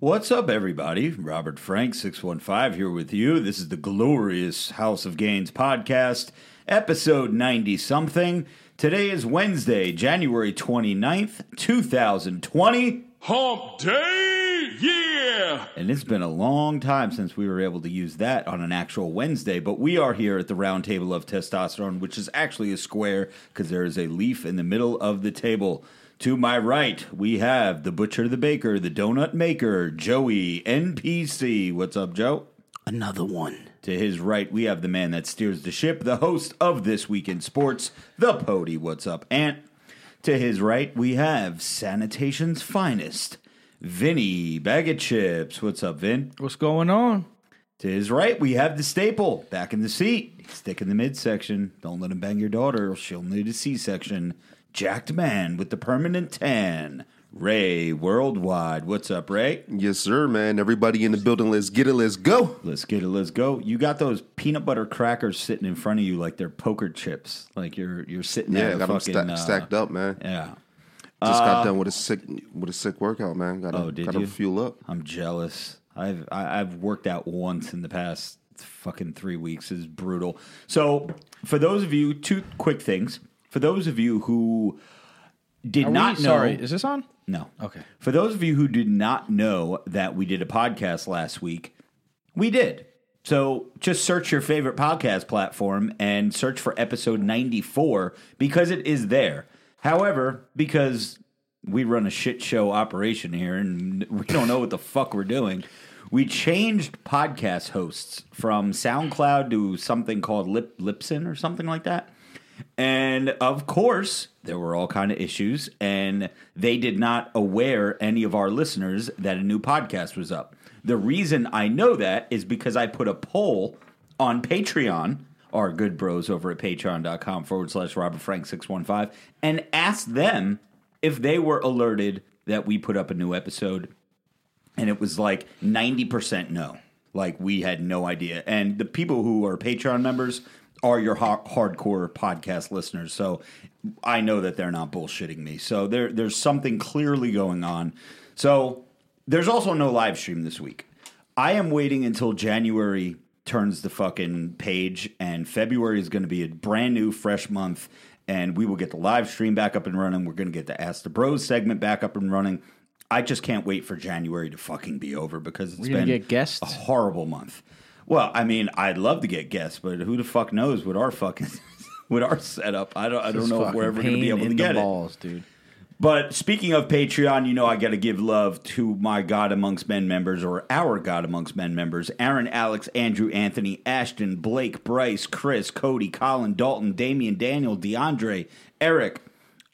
What's up, everybody? Robert Frank, 615, here with you. This is the Glorious House of Gains podcast, episode 90 something. Today is Wednesday, January 29th, 2020. Hump Day, yeah! And it's been a long time since we were able to use that on an actual Wednesday, but we are here at the round table of testosterone, which is actually a square because there is a leaf in the middle of the table. To my right, we have the butcher, the baker, the donut maker, Joey NPC. What's up, Joe? Another one. To his right, we have the man that steers the ship, the host of This Week in Sports, the Pody. What's up, Ant? To his right, we have sanitation's finest, Vinny Bag of Chips. What's up, Vin? What's going on? To his right, we have the staple back in the seat. Stick in the midsection. Don't let him bang your daughter, or she'll need a C section. Jacked man with the permanent tan. Ray Worldwide. What's up, Ray? Yes, sir, man. Everybody in the building, let's get it, let's go. Let's get it. Let's go. You got those peanut butter crackers sitting in front of you like they're poker chips. Like you're you're sitting Yeah, there. I got them sta- uh, stacked up, man. Yeah. Just got done with a sick with a sick workout, man. Got to Oh, did got to you? fuel up. I'm jealous. I've I, I've worked out once in the past fucking three weeks. is brutal. So for those of you, two quick things. For those of you who did Are not we, know, Sorry, is this on? no, Okay. For those of you who did not know that we did a podcast last week, we did. So just search your favorite podcast platform and search for episode 94 because it is there. However, because we run a shit show operation here and we don't know what the fuck we're doing, we changed podcast hosts from SoundCloud to something called Lip Lipson or something like that. And of course, there were all kind of issues, and they did not aware any of our listeners that a new podcast was up. The reason I know that is because I put a poll on Patreon, our good bros over at patreon.com forward slash Robert Frank 615, and asked them if they were alerted that we put up a new episode and it was like 90% no. Like we had no idea. And the people who are Patreon members are your ha- hardcore podcast listeners. So I know that they're not bullshitting me. So there there's something clearly going on. So there's also no live stream this week. I am waiting until January turns the fucking page and February is going to be a brand new fresh month and we will get the live stream back up and running. We're going to get the Ask the Bros segment back up and running. I just can't wait for January to fucking be over because it's We're been get guests? a horrible month. Well, I mean, I'd love to get guests, but who the fuck knows what our fucking with our setup? I don't I don't know if we're ever going to be able to get the it. balls, dude. But speaking of Patreon, you know I got to give love to my God Amongst Men members, or our God Amongst Men members Aaron, Alex, Andrew, Anthony, Ashton, Blake, Bryce, Chris, Cody, Colin, Dalton, Damian, Daniel, DeAndre, Eric,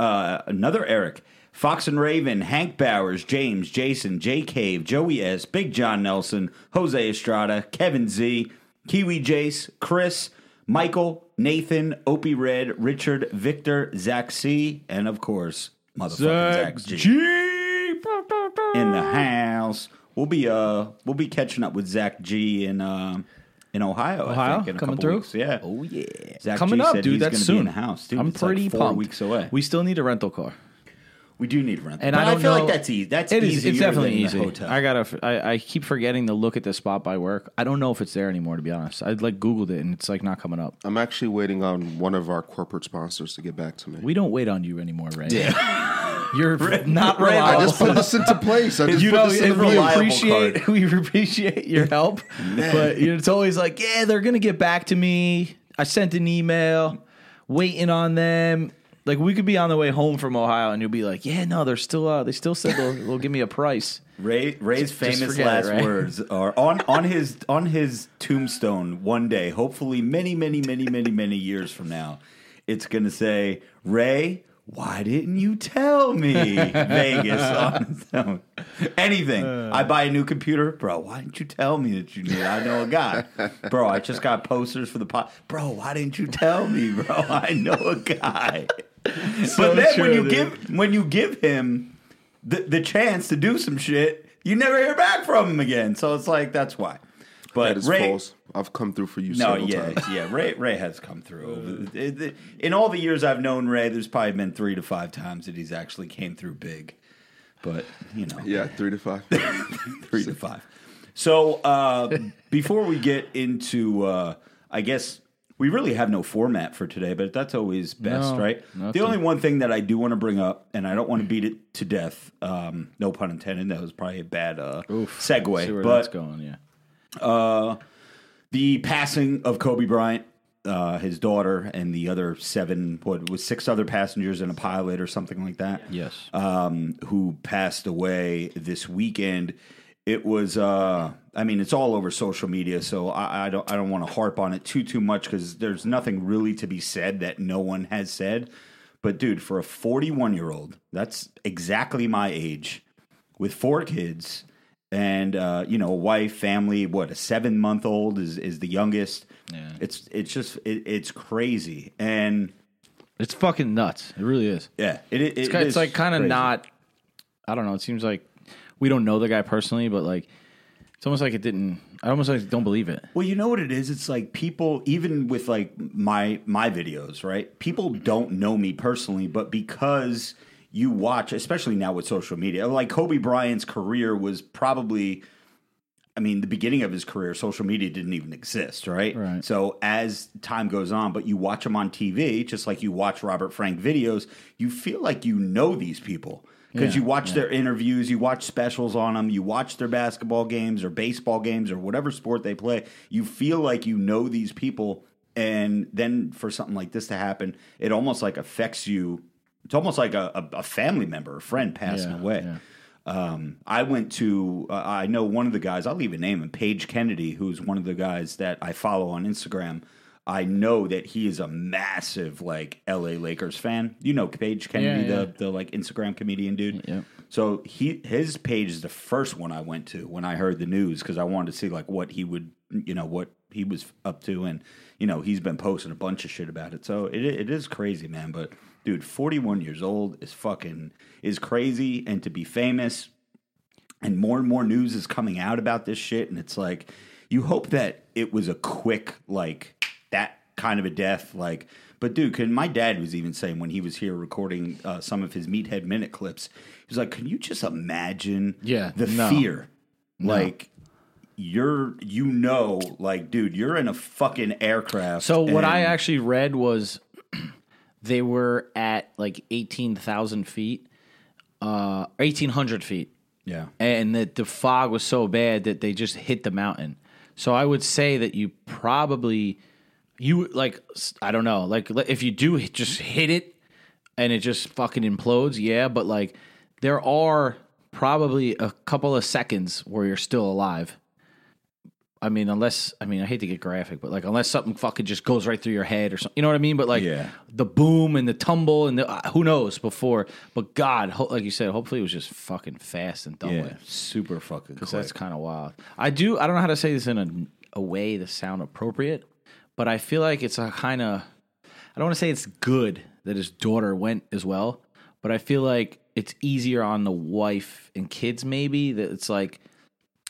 uh, another Eric, Fox and Raven, Hank Bowers, James, Jason, J Cave, Joey S, Big John Nelson, Jose Estrada, Kevin Z, Kiwi Jace, Chris, Michael, Nathan, Opie Red, Richard, Victor, Zach C, and of course, motherfucking Zach, G in the house. We'll be uh we'll be catching up with Zach G in uh, in Ohio. I Ohio? think, in a Coming couple through? Weeks. Yeah. Oh yeah, Zach coming G up, said dude. he's That's soon. Be in the house, dude. I'm It's like pretty four pumped. weeks away. We still need a rental car, We do need to rent, and but I don't feel know. like that's easy. That's it is. It's definitely easy. Hotel. I gotta. I keep forgetting to look at the spot by work. I don't know if it's there anymore. To be honest, I like Googled it and it's like not coming up. I'm actually waiting on one of our corporate sponsors to get back to me. We don't wait on you anymore, Ray. You're not Ray, reliable. I just put this into place. I just you put know, this in and the we appreciate card. we appreciate your help, but it's always like, yeah, they're gonna get back to me. I sent an email, waiting on them. Like we could be on the way home from Ohio, and you'll be like, yeah, no, they're still. Uh, they still said they'll, they'll give me a price. Ray Ray's famous forget last it, Ray. words are on on his on his tombstone one day, hopefully many many many many many years from now. It's going to say Ray why didn't you tell me Vegas on its own? Anything. I buy a new computer, bro. Why didn't you tell me that you need? I know a guy, bro. I just got posters for the pot, bro. Why didn't you tell me, bro? I know a guy. but then when you dude. give when you give him the the chance to do some shit, you never hear back from him again. So it's like that's why. But That is Ray, false. I've come through for you no, several yeah, times. yeah. Ray, Ray has come through. It- it- In all the years I've known Ray, there's probably been three to five times that he's actually came through big. But you know, Yeah, three to five. three to five. So uh, before we get into, uh, I guess we really have no format for today, but that's always best, No, right? The only one thing that I do want to bring up, and I don't want to beat it to death. Um, no pun intended. That was probably a bad uh, segue, See where but that's going, yeah. Uh, the passing of Kobe Bryant, uh, his daughter, and the other seven, what was six other passengers and a pilot or something like that. Yes. Um, who passed away this weekend. It was, uh, I mean, it's all over social media, so I, I don't, I don't want to harp on it too, too much because there's nothing really to be said that no one has said. But dude, for a 41 year old, that's exactly my age, with four kids and uh, you know, a wife, family. What a seven month old is is the youngest. Yeah. It's it's just it, it's crazy, and It's fucking nuts. It really is. yeah, it, it, It's, it it's like kind of not. I don't know. It seems like we don't know the guy personally, but like it's almost like it didn't. I almost like don't believe it. Well, you know what it is? It's like people, even with like my my videos, right? People don't know me personally, but because you watch, especially now with social media, like Kobe Bryant's career was probably, I mean, the beginning of his career, social media didn't even exist, right? Right. So as time goes on, but you watch them on TV, just like you watch Robert Frank videos, you feel like you know these people. Because Yeah, you watch their interviews, you watch specials on them, you watch their basketball games or baseball games or whatever sport they play. You feel like you know these people, and then for something like this to happen, it almost like affects you. It's almost like a, a, a family member, a friend passing Yeah, away. yeah. Um, I went to, uh, I know one of the guys, I'll even name him, Page Kennedy, who's one of the guys that I follow on Instagram. I know that he is a massive like LA Lakers fan. You know Page Kennedy, Yeah, yeah. the the like Instagram comedian dude. Yep. So he his page is the first one I went to when I heard the news because I wanted to see like what he would you know what he was up to and you know he's been posting a bunch of shit about it. So it it is crazy, man. But dude, forty one years old is fucking is crazy, and to be famous and more and more news is coming out about this shit and it's like you hope that it was a quick like kind of a death like but dude can my dad was even saying when he was here recording uh, some of his meathead minute clips he was like can you just imagine Yeah, the no. fear like you're you know like dude you're in a fucking aircraft So what I actually read was they were at like eighteen thousand feet, uh, eighteen hundred feet, yeah and that the fog was so bad that they just hit the mountain. So I would say that you probably you like I don't know like if you do just hit it and it just fucking implodes, yeah. But like there are probably a couple of seconds where you're still alive. I mean, unless I mean, I hate to get graphic, but like unless something fucking just goes right through your head or something, you know what I mean? But like Yeah. the boom and the tumble and the uh, who knows before. But God, ho- like you said, hopefully it was just fucking fast and done yeah with. super fucking Because that's kind of wild. I do. I don't know how to say this in a, a way that sound appropriate, but I feel like it's a kind of. I don't want to say it's good that his daughter went as well, but I feel like it's easier on the wife and kids. Maybe that it's like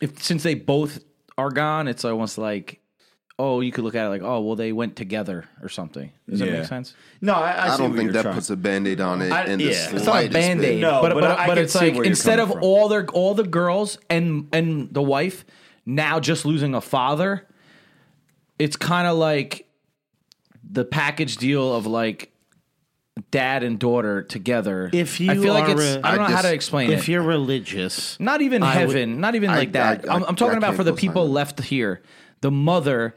if since they both are gone, it's almost like. Oh, you could look at it like, oh, well, they went together or something. Does that make sense? no I, I, I don't think that trying- puts a band-aid on it I- in the yeah. slightest It's It's not a bit. band aid, No, but but but, I but can it's like instead of from. all their all the girls and and the wife now just losing a father, it's kind of like the package deal of like dad and daughter together. If you I feel like are it's a- I don't I know how to explain if it. If you're religious, Not even I would- heaven, not even I- like that. I- am talking about for the people that. left here. The mother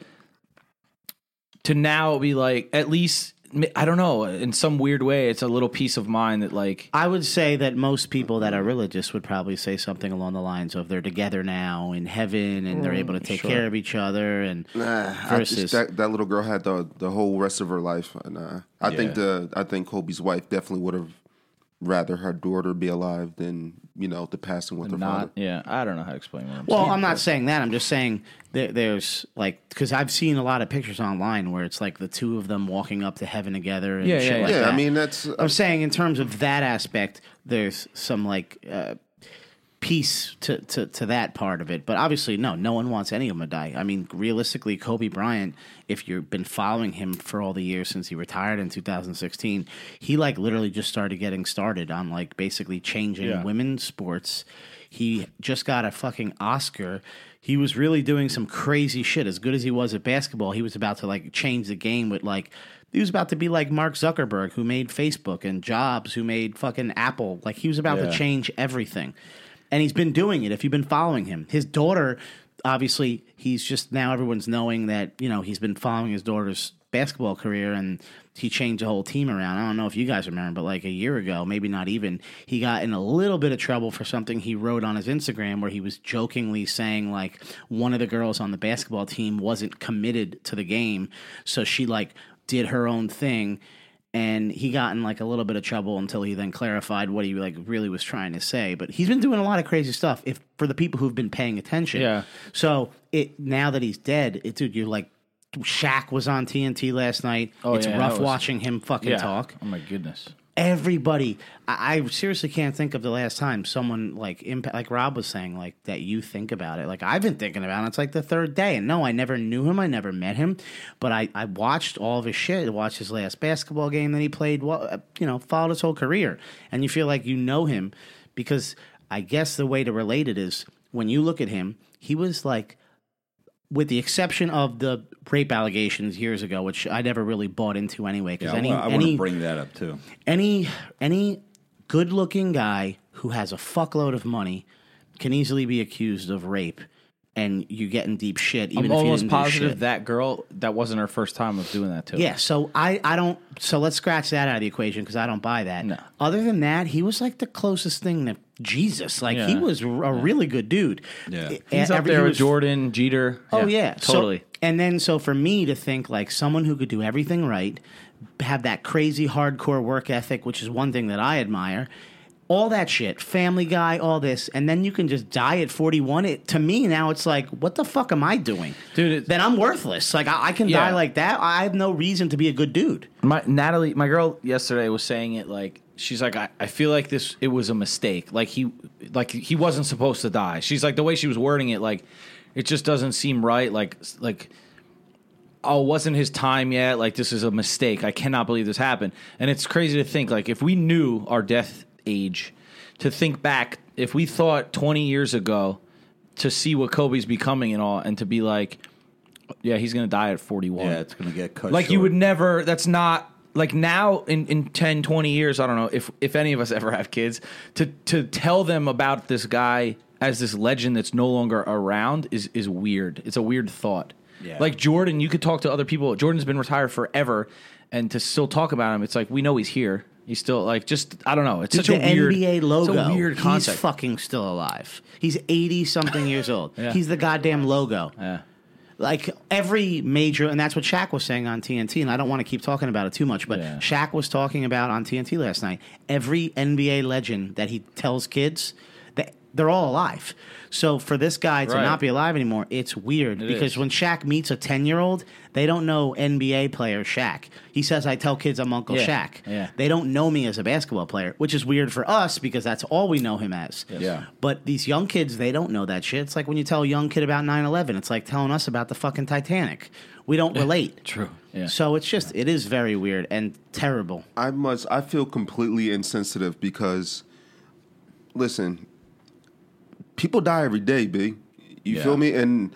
to now be like, at least I don't know. In some weird way, it's a little peace of mind that like I would say that most people that are religious would probably say something along the lines of they're together now in heaven and they're able to take care of each other and Nah, I versus just, that that little girl had the the whole rest of her life. And uh, I think the I think Kobe's wife definitely would have rather her daughter be alive than you know the passing with her father. Yeah, I don't know how to explain what I'm Well, saying. I'm not saying that. I'm just saying there, there's like because I've seen a lot of pictures online where it's like the two of them walking up to heaven together and Yeah, shit yeah, like Yeah, that. I mean that's I'm saying in terms of that aspect, there's some like uh, piece to, to to that part of it. But obviously, no, no one wants any of them to die. I mean, realistically, Kobe Bryant, if you've been following him for all the years since he retired in 2016, he like literally just started getting started on like basically changing Yeah. women's sports. He just got a fucking Oscar. He was really doing some crazy shit. As good as he was at basketball, he was about to like change the game with like he was about to be like Mark Zuckerberg who made Facebook and Jobs who made fucking Apple. Like he was about to change everything. And he's been doing it if you've been following him. His daughter obviously he's just now everyone's knowing that, you know, he's been following his daughter's basketball career and he changed the whole team around. I don't know if you guys remember, but like a year ago, maybe not even, he got in a little bit of trouble for something he wrote on his Instagram where he was jokingly saying like one of the girls on the basketball team wasn't committed to the game, so she like did her own thing and he got in like a little bit of trouble until he then clarified what he like really was trying to say. But he's been doing a lot of crazy stuff. If for the people who've been paying attention, Yeah. So it now that he's dead, it, dude, you're like, Shaq was on TNT last night. Oh, it's yeah, rough was- watching him fucking yeah. talk. Oh my goodness. Everybody, I, I seriously can't think of the last time someone like impact, like Rob was saying, like that you think about it. Like I've been thinking about it. It's like the third day, and no, I never knew him. I never met him, but I, I watched all of his shit. Watched his last basketball game that he played. Well, uh, you know, followed his whole career, and you feel like you know him because I guess the way to relate it is when you look at him, he was like with the exception of the rape allegations years ago, which I never really bought into anyway. Because Yeah, any I, want any to bring that up too. any any good looking guy who has a fuckload of money can easily be accused of rape, and you get in deep shit. Even I'm if you almost didn't do positive shit. that girl that wasn't her first time of doing that too. Yeah, so I, I don't so let's scratch that out of the equation because I don't buy that. No. Other than that, he was like the closest thing to Jesus. Like he was a really good dude. Yeah. He's up every- there he with was- Jordan, Jeter. Oh yeah, So- totally. and then so for me to think like someone who could do everything right, have that crazy hardcore work ethic, which is one thing that I admire. All that shit, Family Guy, all this, and then you can just die at forty one. It to me now, it's like, what the fuck am I doing, Dude, then I'm worthless. Like I, I can Yeah. die like that. I have no reason to be a good dude. My Natalie, my girl yesterday was saying it like she's like I, I feel like this it was a mistake. Like he like he wasn't supposed to die. She's like the way she was wording it like it just doesn't seem right. Like like oh, wasn't his time yet. Like this is a mistake. I cannot believe this happened. And it's crazy to think like if we knew our death age, to think back, if we thought 20 years ago to see what Kobe's becoming and all, and to be like, yeah, he's gonna die at 41 Yeah, it's going to get cut. like you would never that's not like now in, in 10 20 years i don't know if if any of us ever have kids to to tell them about this guy as this legend that's no longer around is is weird it's a weird thought Yeah. like jordan you could talk to other people jordan's been retired forever and to still talk about him it's like we know he's here he's still like just i don't know it's Dude, such the a weird NBA logo. it's a weird concept He's fucking still alive. He's eighty something years old. Yeah. He's the goddamn logo. yeah Like every major, and that's what Shaq was saying on TNT. And I don't want to keep talking about it too much, but Yeah. Shaq was talking about on TNT last night. Every NBA legend that he tells kids, they're all alive. So for this guy to Right. not be alive anymore, it's weird It because is. when Shaq meets a ten year old, they don't know NBA player Shaq. He says, "I tell kids I'm Uncle Yeah. Shaq." Yeah. They don't know me as a basketball player, which is weird for us because that's all we know him as. Yeah. But these young kids, they don't know that shit. It's like when you tell a young kid about 9 11, it's like telling us about the fucking Titanic. We don't relate. true yeah So it's just, it is very weird and terrible. I must. I feel completely insensitive because, listen, people die every day, b. You Yeah. feel me? And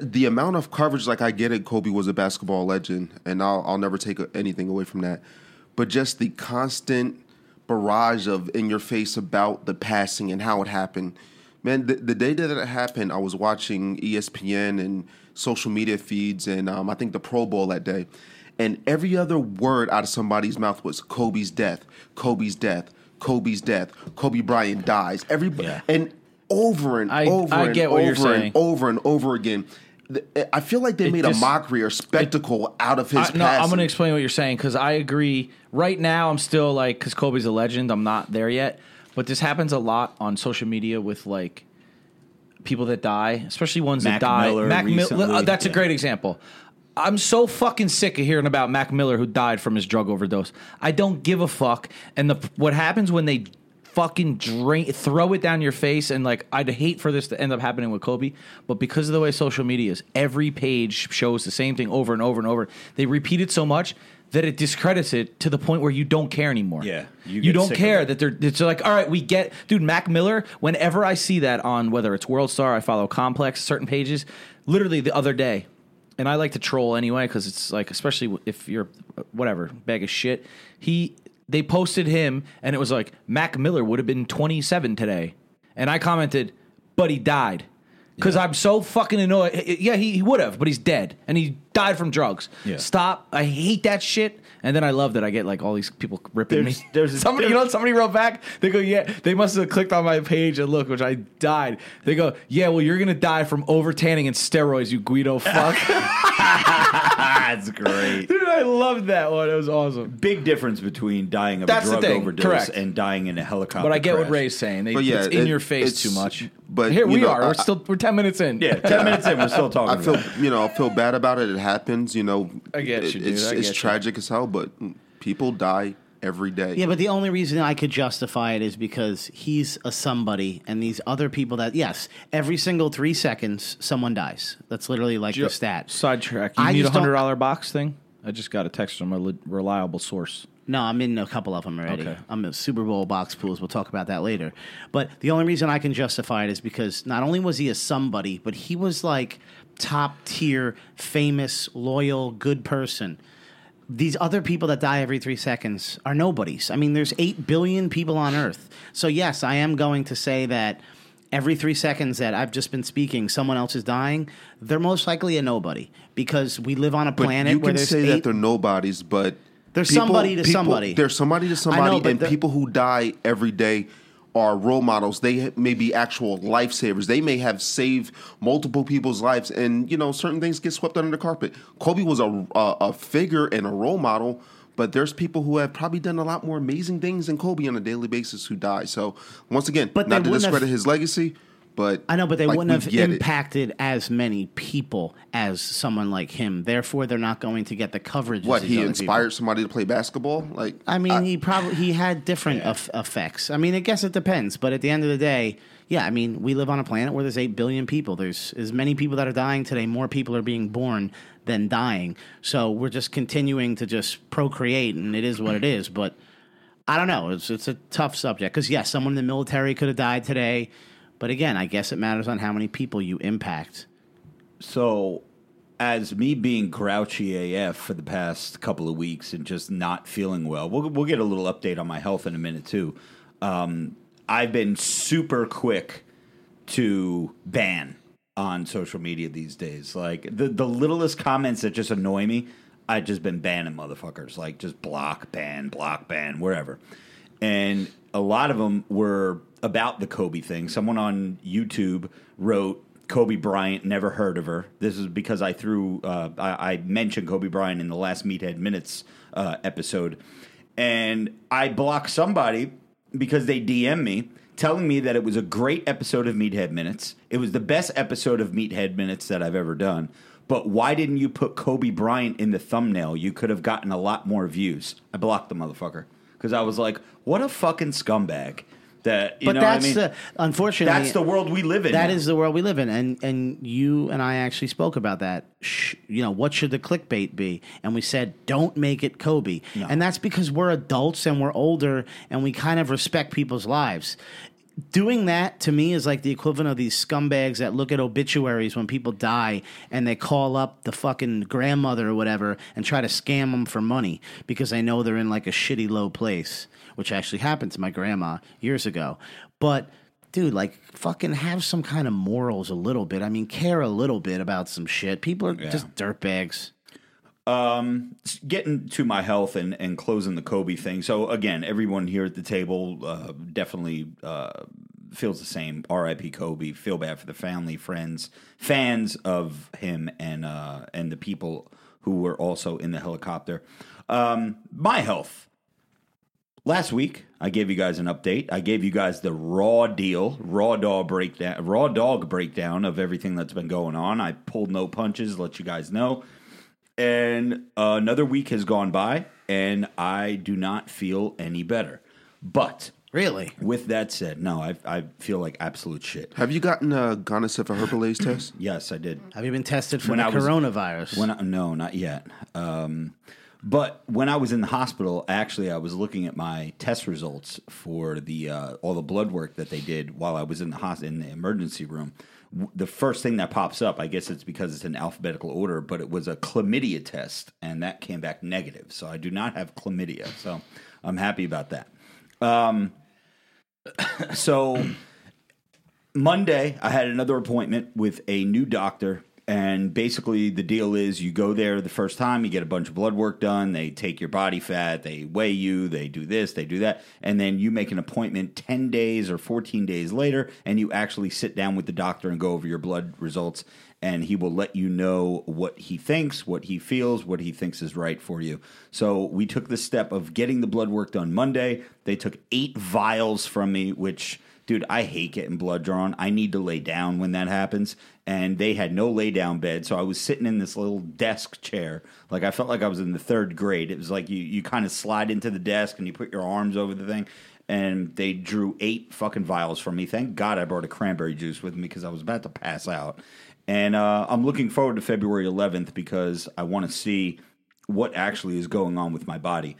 the amount of coverage, like I get it, Kobe was a basketball legend, and I'll I'll never take anything away from that. But just the constant barrage of in your face about the passing and how it happened. Man, the, the day that it happened, I was watching ESPN and social media feeds, and um, I think the Pro Bowl that day. and every other word out of somebody's mouth was Kobe's death, Kobe's death, Kobe's death, Kobe Bryant dies. Everybody Yeah. and over and I- over I and get what over you're saying. and over and over again. I feel like they It made just- a mockery or spectacle out of his I, no, I'm going to explain what you're saying because I agree. Right now, I'm still like, because Kobe's a legend, I'm not there yet. But this happens a lot on social media with like people that die, especially ones Mac that die. Miller Mac Miller, uh, that's a great example. I'm so fucking sick of hearing about Mac Miller who died from his drug overdose. I don't give a fuck. And the what happens when they fucking drain, throw it down your face and like I'd hate for this to end up happening with Kobe, but because of the way social media is, every page shows the same thing over and over and over. They repeat it so much that it discredits it to the point where you don't care anymore. Yeah, you you, don't care that they're it's like all right, we get dude Mac Miller. Whenever I see that on whether it's World Star, I follow Complex certain pages. Literally the other day, and I like to troll anyway because it's like especially if you're uh, whatever bag of shit. He they posted him and it was like Mac Miller would have been 27 today, and I commented, but he died. Because I'm so fucking annoyed. Yeah, he, he would have, but he's dead. And he died from drugs. Yeah. Stop. I hate that shit. And then I love that I get like all these people ripping There's- me. there's a- somebody, you know, somebody wrote back. They go, yeah. They must have clicked on my page and look, which I died. They go, yeah. Well, you're gonna die from over tanning and steroids, you Guido fuck. That's great. Dude, I loved that one. It was awesome. Big difference between dying of That's a drug overdose correct. and dying in a helicopter. But I get what. Ray's saying. They, yeah, it's in it- your face it's- too much. But, here you we know, are. We're still we're ten minutes in. Yeah, ten minutes in, we're still talking. I feel you know I feel bad about it. It happens. You know, I get you, dude. It's, I it's you. tragic as hell, but people die every day. Yeah, but the only reason I could justify it is because he's a somebody, and these other people that yes, every single three seconds someone dies. That's literally like the stat. Sidetrack. You I need a hundred dollar box thing. I just got a text from a reliable source. No, I'm in a couple of them already. Okay. I'm in Super Bowl box pools. We'll talk about that later. But the only reason I can justify it is because not only was he a somebody, but he was like top tier, famous, loyal, good person. These other people that die every three seconds are nobodies. I mean, there's 8 billion people on Earth. So, yes, I am going to say that every three seconds that I've just been speaking, someone else is dying. They're most likely a nobody because we live on a But planet you where can there's say eight that they're nobodies, but They're somebody to somebody. They're somebody to somebody, but and the- people who die every day are role models. They may be actual lifesavers. They may have saved multiple people's lives, and you know certain things get swept under the carpet. Kobe was a a, a figure and a role model. But there's people who have probably done a lot more amazing things than Kobe on a daily basis who die. So once again, But not to wouldn't have- discredit his legacy, but I know, but they like, wouldn't have get it. impacted as many people as someone like him. Therefore, they're not going to get the coverage. What he inspired people. somebody to play basketball? Like I mean, he probably he had different eff- effects. I mean, I guess it depends. But at the end of the day, yeah, I mean, we live on a planet where there's eight billion people. There's as many people that are dying today. More people are being born than dying. So we're just continuing to just procreate, and it is what it is. But I don't know. It's it's a tough subject because yes, someone in the military could have died today. But again, I guess it matters on how many people you impact. So, as me being grouchy AF for the past couple of weeks and just not feeling well, we'll, we'll get a little update on my health in a minute too. Um, I've been super quick to ban on social media these days. Like the the littlest comments that just annoy me, I've just been banning motherfuckers. Like just block, ban, block, ban, wherever. And a lot of them were about the Kobe thing. Someone on YouTube wrote Kobe Bryant, never heard of her. This is because I threw, uh, I, I mentioned Kobe Bryant in the last Meathead Minutes uh, episode. And I blocked somebody because they DM me telling me that it was a great episode of Meathead Minutes. It was the best episode of Meathead Minutes that I've ever done. But why didn't you put Kobe Bryant in the thumbnail? You could have gotten a lot more views. I blocked the motherfucker because I was like, what a fucking scumbag. That you But know that's what I mean? the unfortunately That's the world we live in. That now. is the world we live in, and and you and I actually spoke about that. Sh- you know, what should the clickbait be? And we said, don't make it Kobe, and that's because we're adults and we're older, and we kind of respect people's lives. Doing that to me is like the equivalent of these scumbags that look at obituaries when people die and they call up the fucking grandmother or whatever and try to scam them for money because they know they're in like a shitty low place, which actually happened to my grandma years ago. But dude, like fucking have some kind of morals a little bit. I mean, care a little bit about some shit. People are just dirtbags. Um, getting to my health and, and closing the Kobe thing. So again, everyone here at the table uh, definitely uh, feels the same. R.I.P. Kobe. Feel bad for the family, friends, fans of him, and uh, and the people who were also in the helicopter. Um, my health. Last week, I gave you guys an update. I gave you guys the raw deal, raw dog breakdown, raw dog breakdown of everything that's been going on. I pulled no punches, let you guys know. And uh, another week has gone by, and I do not feel any better. But Really? with that said, no, I, I feel like absolute shit. Have you gotten a gonorrhea herpes test? Yes, I did. Have you been tested for When the I was- coronavirus? When I, no, not yet. Um, but when I was in the hospital, actually, I was looking at my test results for the uh, all the blood work that they did while I was in the hos- in the emergency room. The first thing that pops up, I guess it's because it's in alphabetical order, but it was a chlamydia test, and that came back negative. So I do not have chlamydia. So I'm happy about that. Um, so Monday, I had another appointment with a new doctor. And basically, the deal is you go there the first time, you get a bunch of blood work done. They take your body fat, they weigh you, they do this, they do that. And then you make an appointment 10 days or 14 days later, and you actually sit down with the doctor and go over your blood results. And he will let you know what he thinks, what he feels, what he thinks is right for you. So we took the step of getting the blood work done Monday. They took eight vials from me, which dude, I hate getting blood drawn. I need to lay down when that happens. And they had no lay down bed. So I was sitting in this little desk chair. Like I felt like I was in the third grade. It was like you, you kind of slide into the desk and you put your arms over the thing. And they drew eight fucking vials from me. Thank God I brought a cranberry juice with me because I was about to pass out. And uh, I'm looking forward to February 11th because I want to see what actually is going on with my body.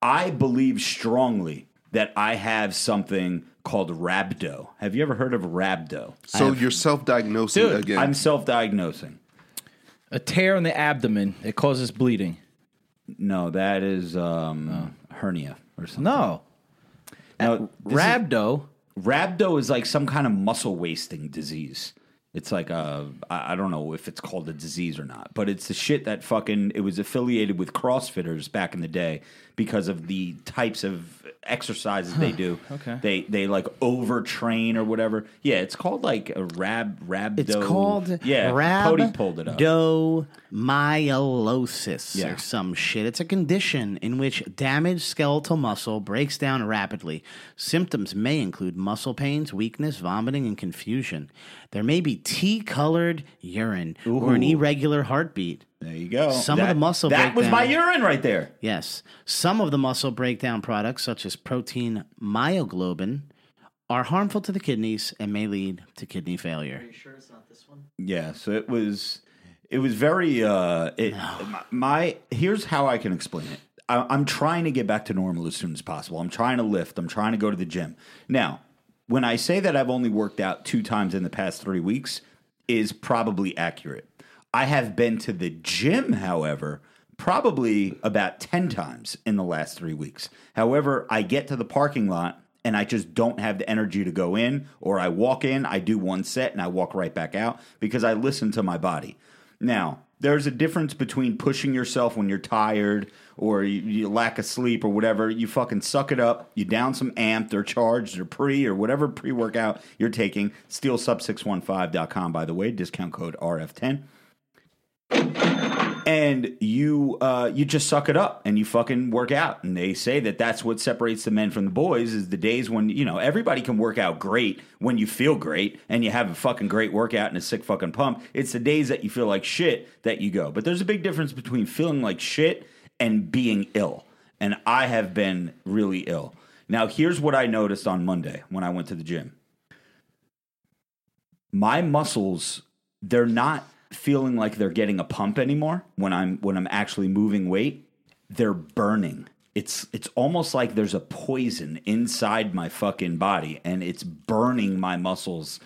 I believe strongly that I have something called rhabdo. Have you ever heard of rhabdo? So you're self-diagnosing Dude, again. I'm self-diagnosing. A tear in the abdomen it causes bleeding. No, that is um, hernia or something. No, No, this is- rhabdo. Rhabdo is like some kind of muscle wasting disease. It's like a, I I don't know if it's called a disease or not, but it's the shit that fucking, it was affiliated with CrossFitters back in the day because of the types of exercises they do. okay. They, they like overtrain or whatever. Yeah, it's called like a rab, rab. it's called yeah, Rab Cody pulled it up. rhabdomyolysis Yeah. or some shit. It's a condition in which damaged skeletal muscle breaks down rapidly. Symptoms may include muscle pains, weakness, vomiting, and confusion. There may be tea-colored urine or an irregular heartbeat. There you go. Some of the muscle That was breakdown- my urine right there. Yes. Some of the muscle breakdown products, such as protein myoglobin, are harmful to the kidneys and may lead to kidney failure. Are you sure it's not this one? Yeah, so it was it was very uh it, my, my here's how I can explain it. I, I'm trying to get back to normal as soon as possible. I'm trying to lift. I'm trying to go to the gym. Now, when I say that I've only worked out two times in the past three weeks, is probably accurate. I have been to the gym, however, probably about 10 times in the last three weeks. However, I get to the parking lot and I just don't have the energy to go in, or I walk in, I do one set, and I walk right back out because I listen to my body. Now, there's a difference between pushing yourself when you're tired or you, you lack of sleep or whatever. You fucking suck it up. You down some amped or charged or pre or whatever pre workout you're taking. SteelSub615.com, by the way, discount code RF10 and you uh, you just suck it up and you fucking work out. And they say that that's what separates the men from the boys is the days when you know everybody can work out great when you feel great and you have a fucking great workout and a sick fucking pump. It's the days that you feel like shit that you go. But there's a big difference between feeling like shit and being ill. And I have been really ill. Now here's what I noticed on Monday when I went to the gym. My muscles they're not feeling like they're getting a pump anymore when I'm when I'm actually moving weight. They're burning. It's it's almost like there's a poison inside my fucking body and it's burning my muscles.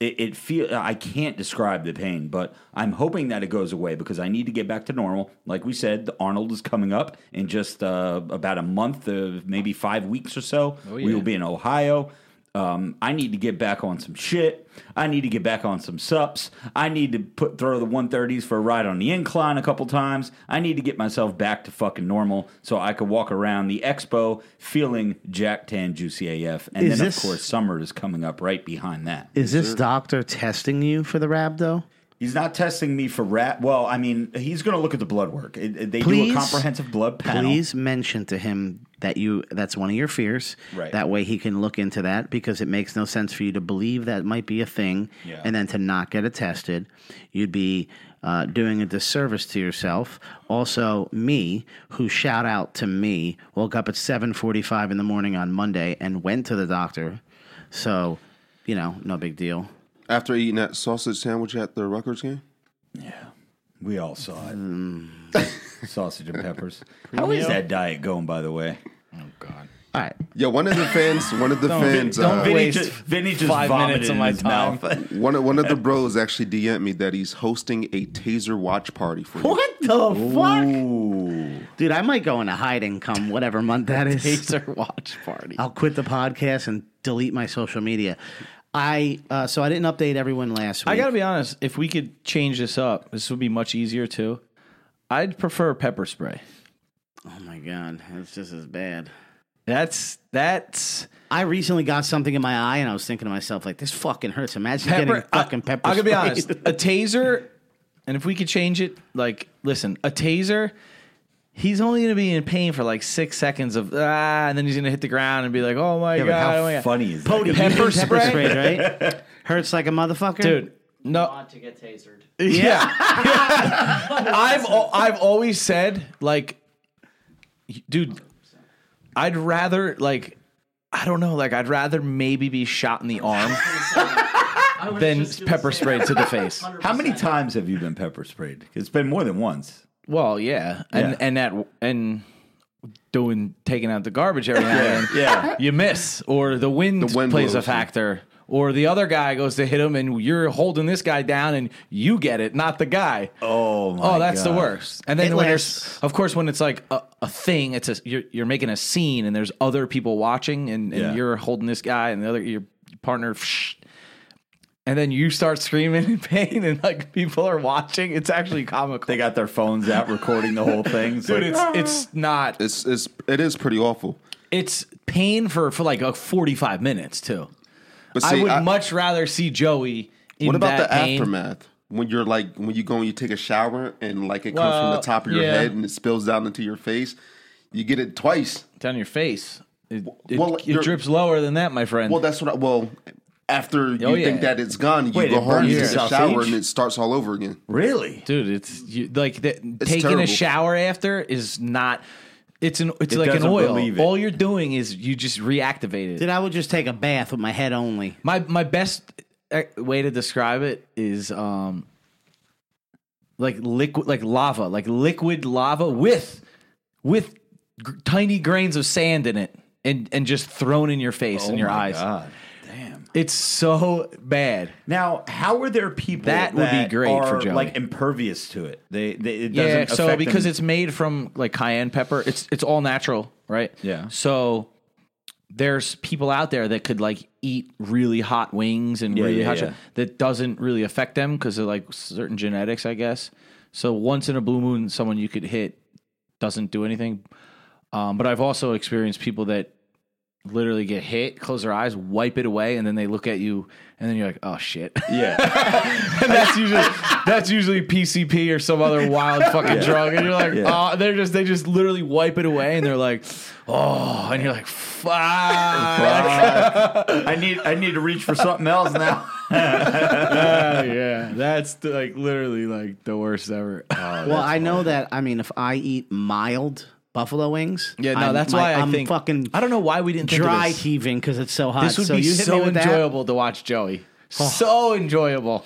It, it feel I can't describe the pain, but I'm hoping that it goes away because I need to get back to normal. Like we said, the Arnold is coming up in just uh, about a month, uh, maybe five weeks or so. We will be in Ohio Um, I need to get back on some shit. I need to get back on some sups. I need to put throw the 130s for a ride on the incline a couple times. I need to get myself back to fucking normal so I could walk around the expo feeling Jack Tan Juicy AF. And Is then, this- of course, summer is coming up right behind that. Is this doctor testing you for the rhabdo? He's not testing me for rat. Well, I mean, he's going to look at the blood work. It- it- they do a comprehensive blood panel. Please mention to him that you that's one of your fears. Right. That way he can look into that because it makes no sense for you to believe that might be a thing Yeah. and then to not get it tested. You'd be uh, doing a disservice to yourself. Also, me, who shout out to me, woke up at seven forty-five in the morning on Monday and went to the doctor. So, you know, no big deal. After eating that sausage sandwich at the Rutgers game? Yeah. We all saw it. Hmm. Sausage and peppers. How is that diet going, by the way? Oh, God. All right. Yeah, one of the fans, one of the fans, don't uh, Vinny Vinny waste just, Vinny just five vomited minutes of in my his time. mouth. one of one of the bros actually DM'd me that he's hosting a taser watch party for you. What the fuck? Dude, I might go into hiding come whatever month that is. Taser watch party. I'll quit the podcast and delete my social media. I uh, so I didn't update everyone last week. I gotta be honest. If we could change this up, this would be much easier too. I'd prefer pepper spray. oh my god, that's just as bad. That's that's I recently got something in my eye, and I was thinking to myself, like, this fucking hurts. Imagine pepper. getting fucking pepper. I, I gotta be honest. A taser, and if we could change it, like, listen, a taser. He's only going to be in pain for like six seconds of ah, and then he's going to hit the ground and be like, "Oh my Yeah, god, how oh my god." funny is that? Pody, pepper, Pepper pepper spray? sprayed, right? Hurts like a motherfucker, dude? No, want to get tasered. Yeah. I've al- I've always said like dude I'd rather like I don't know like I'd rather maybe be shot in the arm than pepper sprayed to the face. How many times have you been pepper sprayed? It's been more than once. Well, yeah. And Yeah. and that and doing taking out the garbage every now and then. Yeah. You miss or the wind, The wind plays a blows you. factor. Or the other guy goes to hit him, and you're holding this guy down, and you get it, not the guy. Oh my Oh, that's the worst. And then It when lasts- there's, of course, when it's like a, a thing, it's a you're you're making a scene, and there's other people watching, and, and Yeah. you're holding this guy, and the other your partner, and then you start screaming in pain, and like people are watching. It's actually comical. They got their phones out recording the whole thing. It's Dude, it's it's not. It's it's it is pretty awful. It's pain for for like a 45 minutes too. But I would I- much rather see Joey. In what about that the pain. aftermath? When you're like when you go and you take a shower and like it comes from the top of your yeah. head and it spills down into your face, you get it twice. down your face? It, it, Well, it you're- drips lower than that, my friend. Well, that's what. I, well, after you Oh, yeah. think that it's gone, you Wait, go it home, you take a shower, sausage? and it starts all over again. really? dude it's you, like the, taking a shower after is not it's an it's It like an oil it. all you're doing is you just reactivate it Dude, I would just take a bath with my head only. my my best uh, way to describe it is um like liquid like lava like liquid lava with with g- tiny grains of sand in it and and just thrown in your face Oh and your my eyes God. It's so bad Now, how are there people That would be great for are, Joey. like impervious to it? They, they it Yeah, doesn't so affect because them. it's made from like cayenne pepper, it's it's all natural, right? Yeah. So there's people out there that could like eat really hot wings and Yeah, really yeah, hot yeah. shit that doesn't really affect them because of like certain genetics, I guess. So once in a blue moon, someone you could hit doesn't do anything. Um, but I've also experienced people that literally get hit, close their eyes, wipe it away, and then they look at you, and then you're like, "Oh shit!" yeah. and that's usually that's usually PCP or some other wild fucking drug, and you're like, Yeah. oh, they're just they just literally wipe it away, and they're like, oh, and you're like, fuck. I need I need to reach for something else now. Ah, yeah, that's like literally like the worst ever. well, I know that. I mean, if I eat mild buffalo wings, yeah, no, I'm- that's my- why I I'm think fucking I don't know why we didn't think dry of this. heaving because it's so hot. This would so be you hit so with that? enjoyable to watch Joey. Oh. So enjoyable.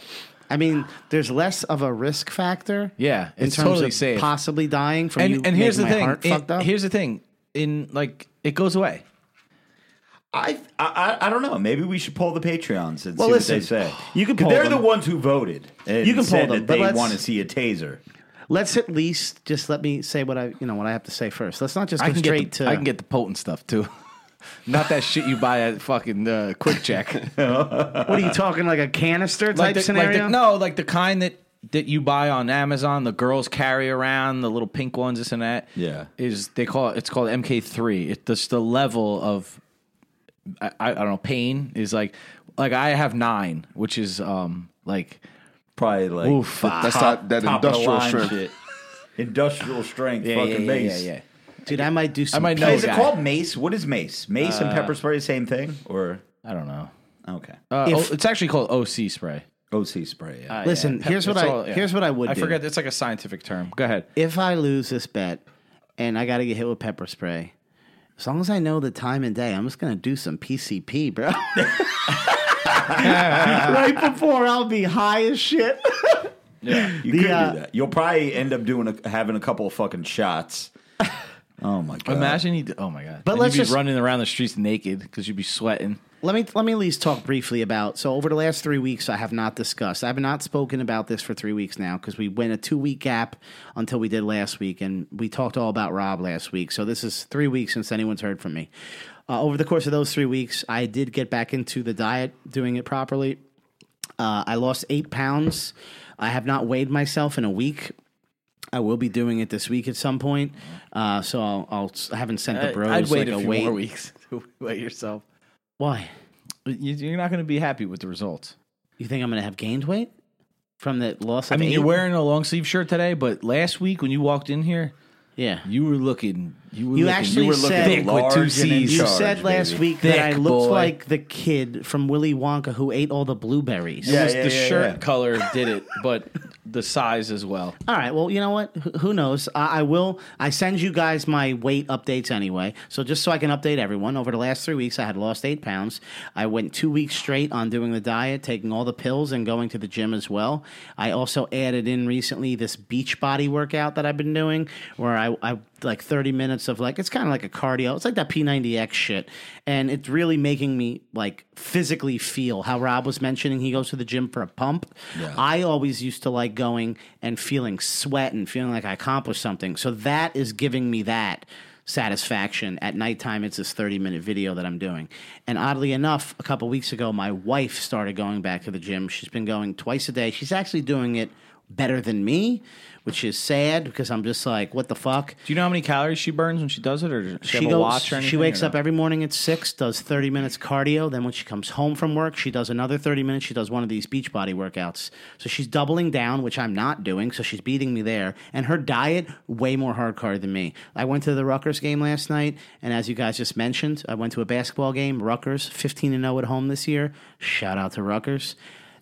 I mean, there's less of a risk factor. Yeah, in it's terms totally of safe. possibly dying from you. And and here's the my thing. heart In- fucked up. here's the thing. In like it goes away. I, I I don't know. Maybe we should pull the Patreons and Well, see listen, what they say. you can 'Cause poll They're them. the ones who voted. And You can said poll them, that they want to see a taser. Let's at least just let me say what I you know what I have to say first. Let's not just go I can straight get the, to. I can get the potent stuff too. not that shit you buy at fucking uh, QuickChek. What are you talking like a canister type like the, scenario? Like the, no, like the kind that that you buy on Amazon. The girls carry around the little pink ones, this and that. Yeah. is they call it? It's called MK3. It's just the level of I, I, I don't know pain is like like I have nine, which is um like Probably like Oof, the That's top- not- that top of the industrial line strength. shit. Industrial strength, yeah, fucking yeah, yeah, mace. yeah, yeah. Dude, I might do some. might know Hey, a is it called mace? What is mace? Mace and pepper spray the same thing, or I don't know. okay? Uh, If- oh, it's actually called OC spray. OC spray. Yeah. Uh, Listen, yeah. here's what It's I- all- here's what I would I do. forget. It's like a scientific term. Go ahead. if I lose this bet and I got to get hit with pepper spray, as long as I know the time and day, I'm just gonna do some PCP, bro. right before I'll be high as shit. Yeah, you The, could uh, do that. You'll probably end up doing a, having a couple of fucking shots. Oh my god! Imagine you. Oh my god. But And let's you'd be just- running around the streets naked because you'd be sweating. let me let me at least talk briefly about. So over the last three weeks, I have not discussed. I have not spoken about this for three weeks now because we went a two week gap until we did last week, and we talked all about Rob last week. So this is three weeks since anyone's heard from me. Uh, over the course of those three weeks, I did get back into the diet, doing it properly. Uh, I lost eight pounds. I have not weighed myself in a week. I will be doing it this week at some point. Uh, so I'll, I'll I haven't sent the bros I'd wait like a few weight. more weeks to weigh yourself. Why? You- You're not going to be happy with the results. You think I'm going to have gained weight from the loss of I mean, you're wearing a long sleeve shirt today, but last week when you walked in here, yeah. you were looking. You were You looking, actually you were said- thick with two large and in C's. You charge, said last baby. week that I looked boy. like the kid from Willy Wonka who ate all the blueberries. Yeah, Just yeah, the yeah, shirt yeah. color did it, but the size as well. All right. Well, you know what? Wh- Who knows? I, I will. I send you guys my weight updates anyway. So just so I can update everyone, over the last three weeks, I had lost eight pounds. I went two weeks straight on doing the diet, taking all the pills, and going to the gym as well. I also added in recently this beach body workout that I've been doing, where I, I like 30 minutes of like it's kind of like a cardio. It's like that P90X shit, and it's really making me like physically feel how Rob was mentioning. He goes to the gym for a pump. I always used to like going and feeling sweat and feeling like I accomplished something. So that is giving me that satisfaction at nighttime it's this 30 minute video that i'm doing and oddly enough a couple weeks ago my wife started going back to the gym she's been going twice a day she's actually doing it better than me which is sad because i'm just like what the fuck Do you know how many calories she burns when she does it, or does she, she goes. watch or anything? she wakes up every morning at six, does thirty minutes cardio. Then when she comes home from work, she does another thirty minutes. She does one of these beach body workouts. So she's doubling down, which I'm not doing. So she's beating me there. And her diet way more hardcore than me. I went to the Rutgers game last night, and as you guys just mentioned, I went to a basketball game. Rutgers, fifteen and zero at home this year. Shout out to Rutgers.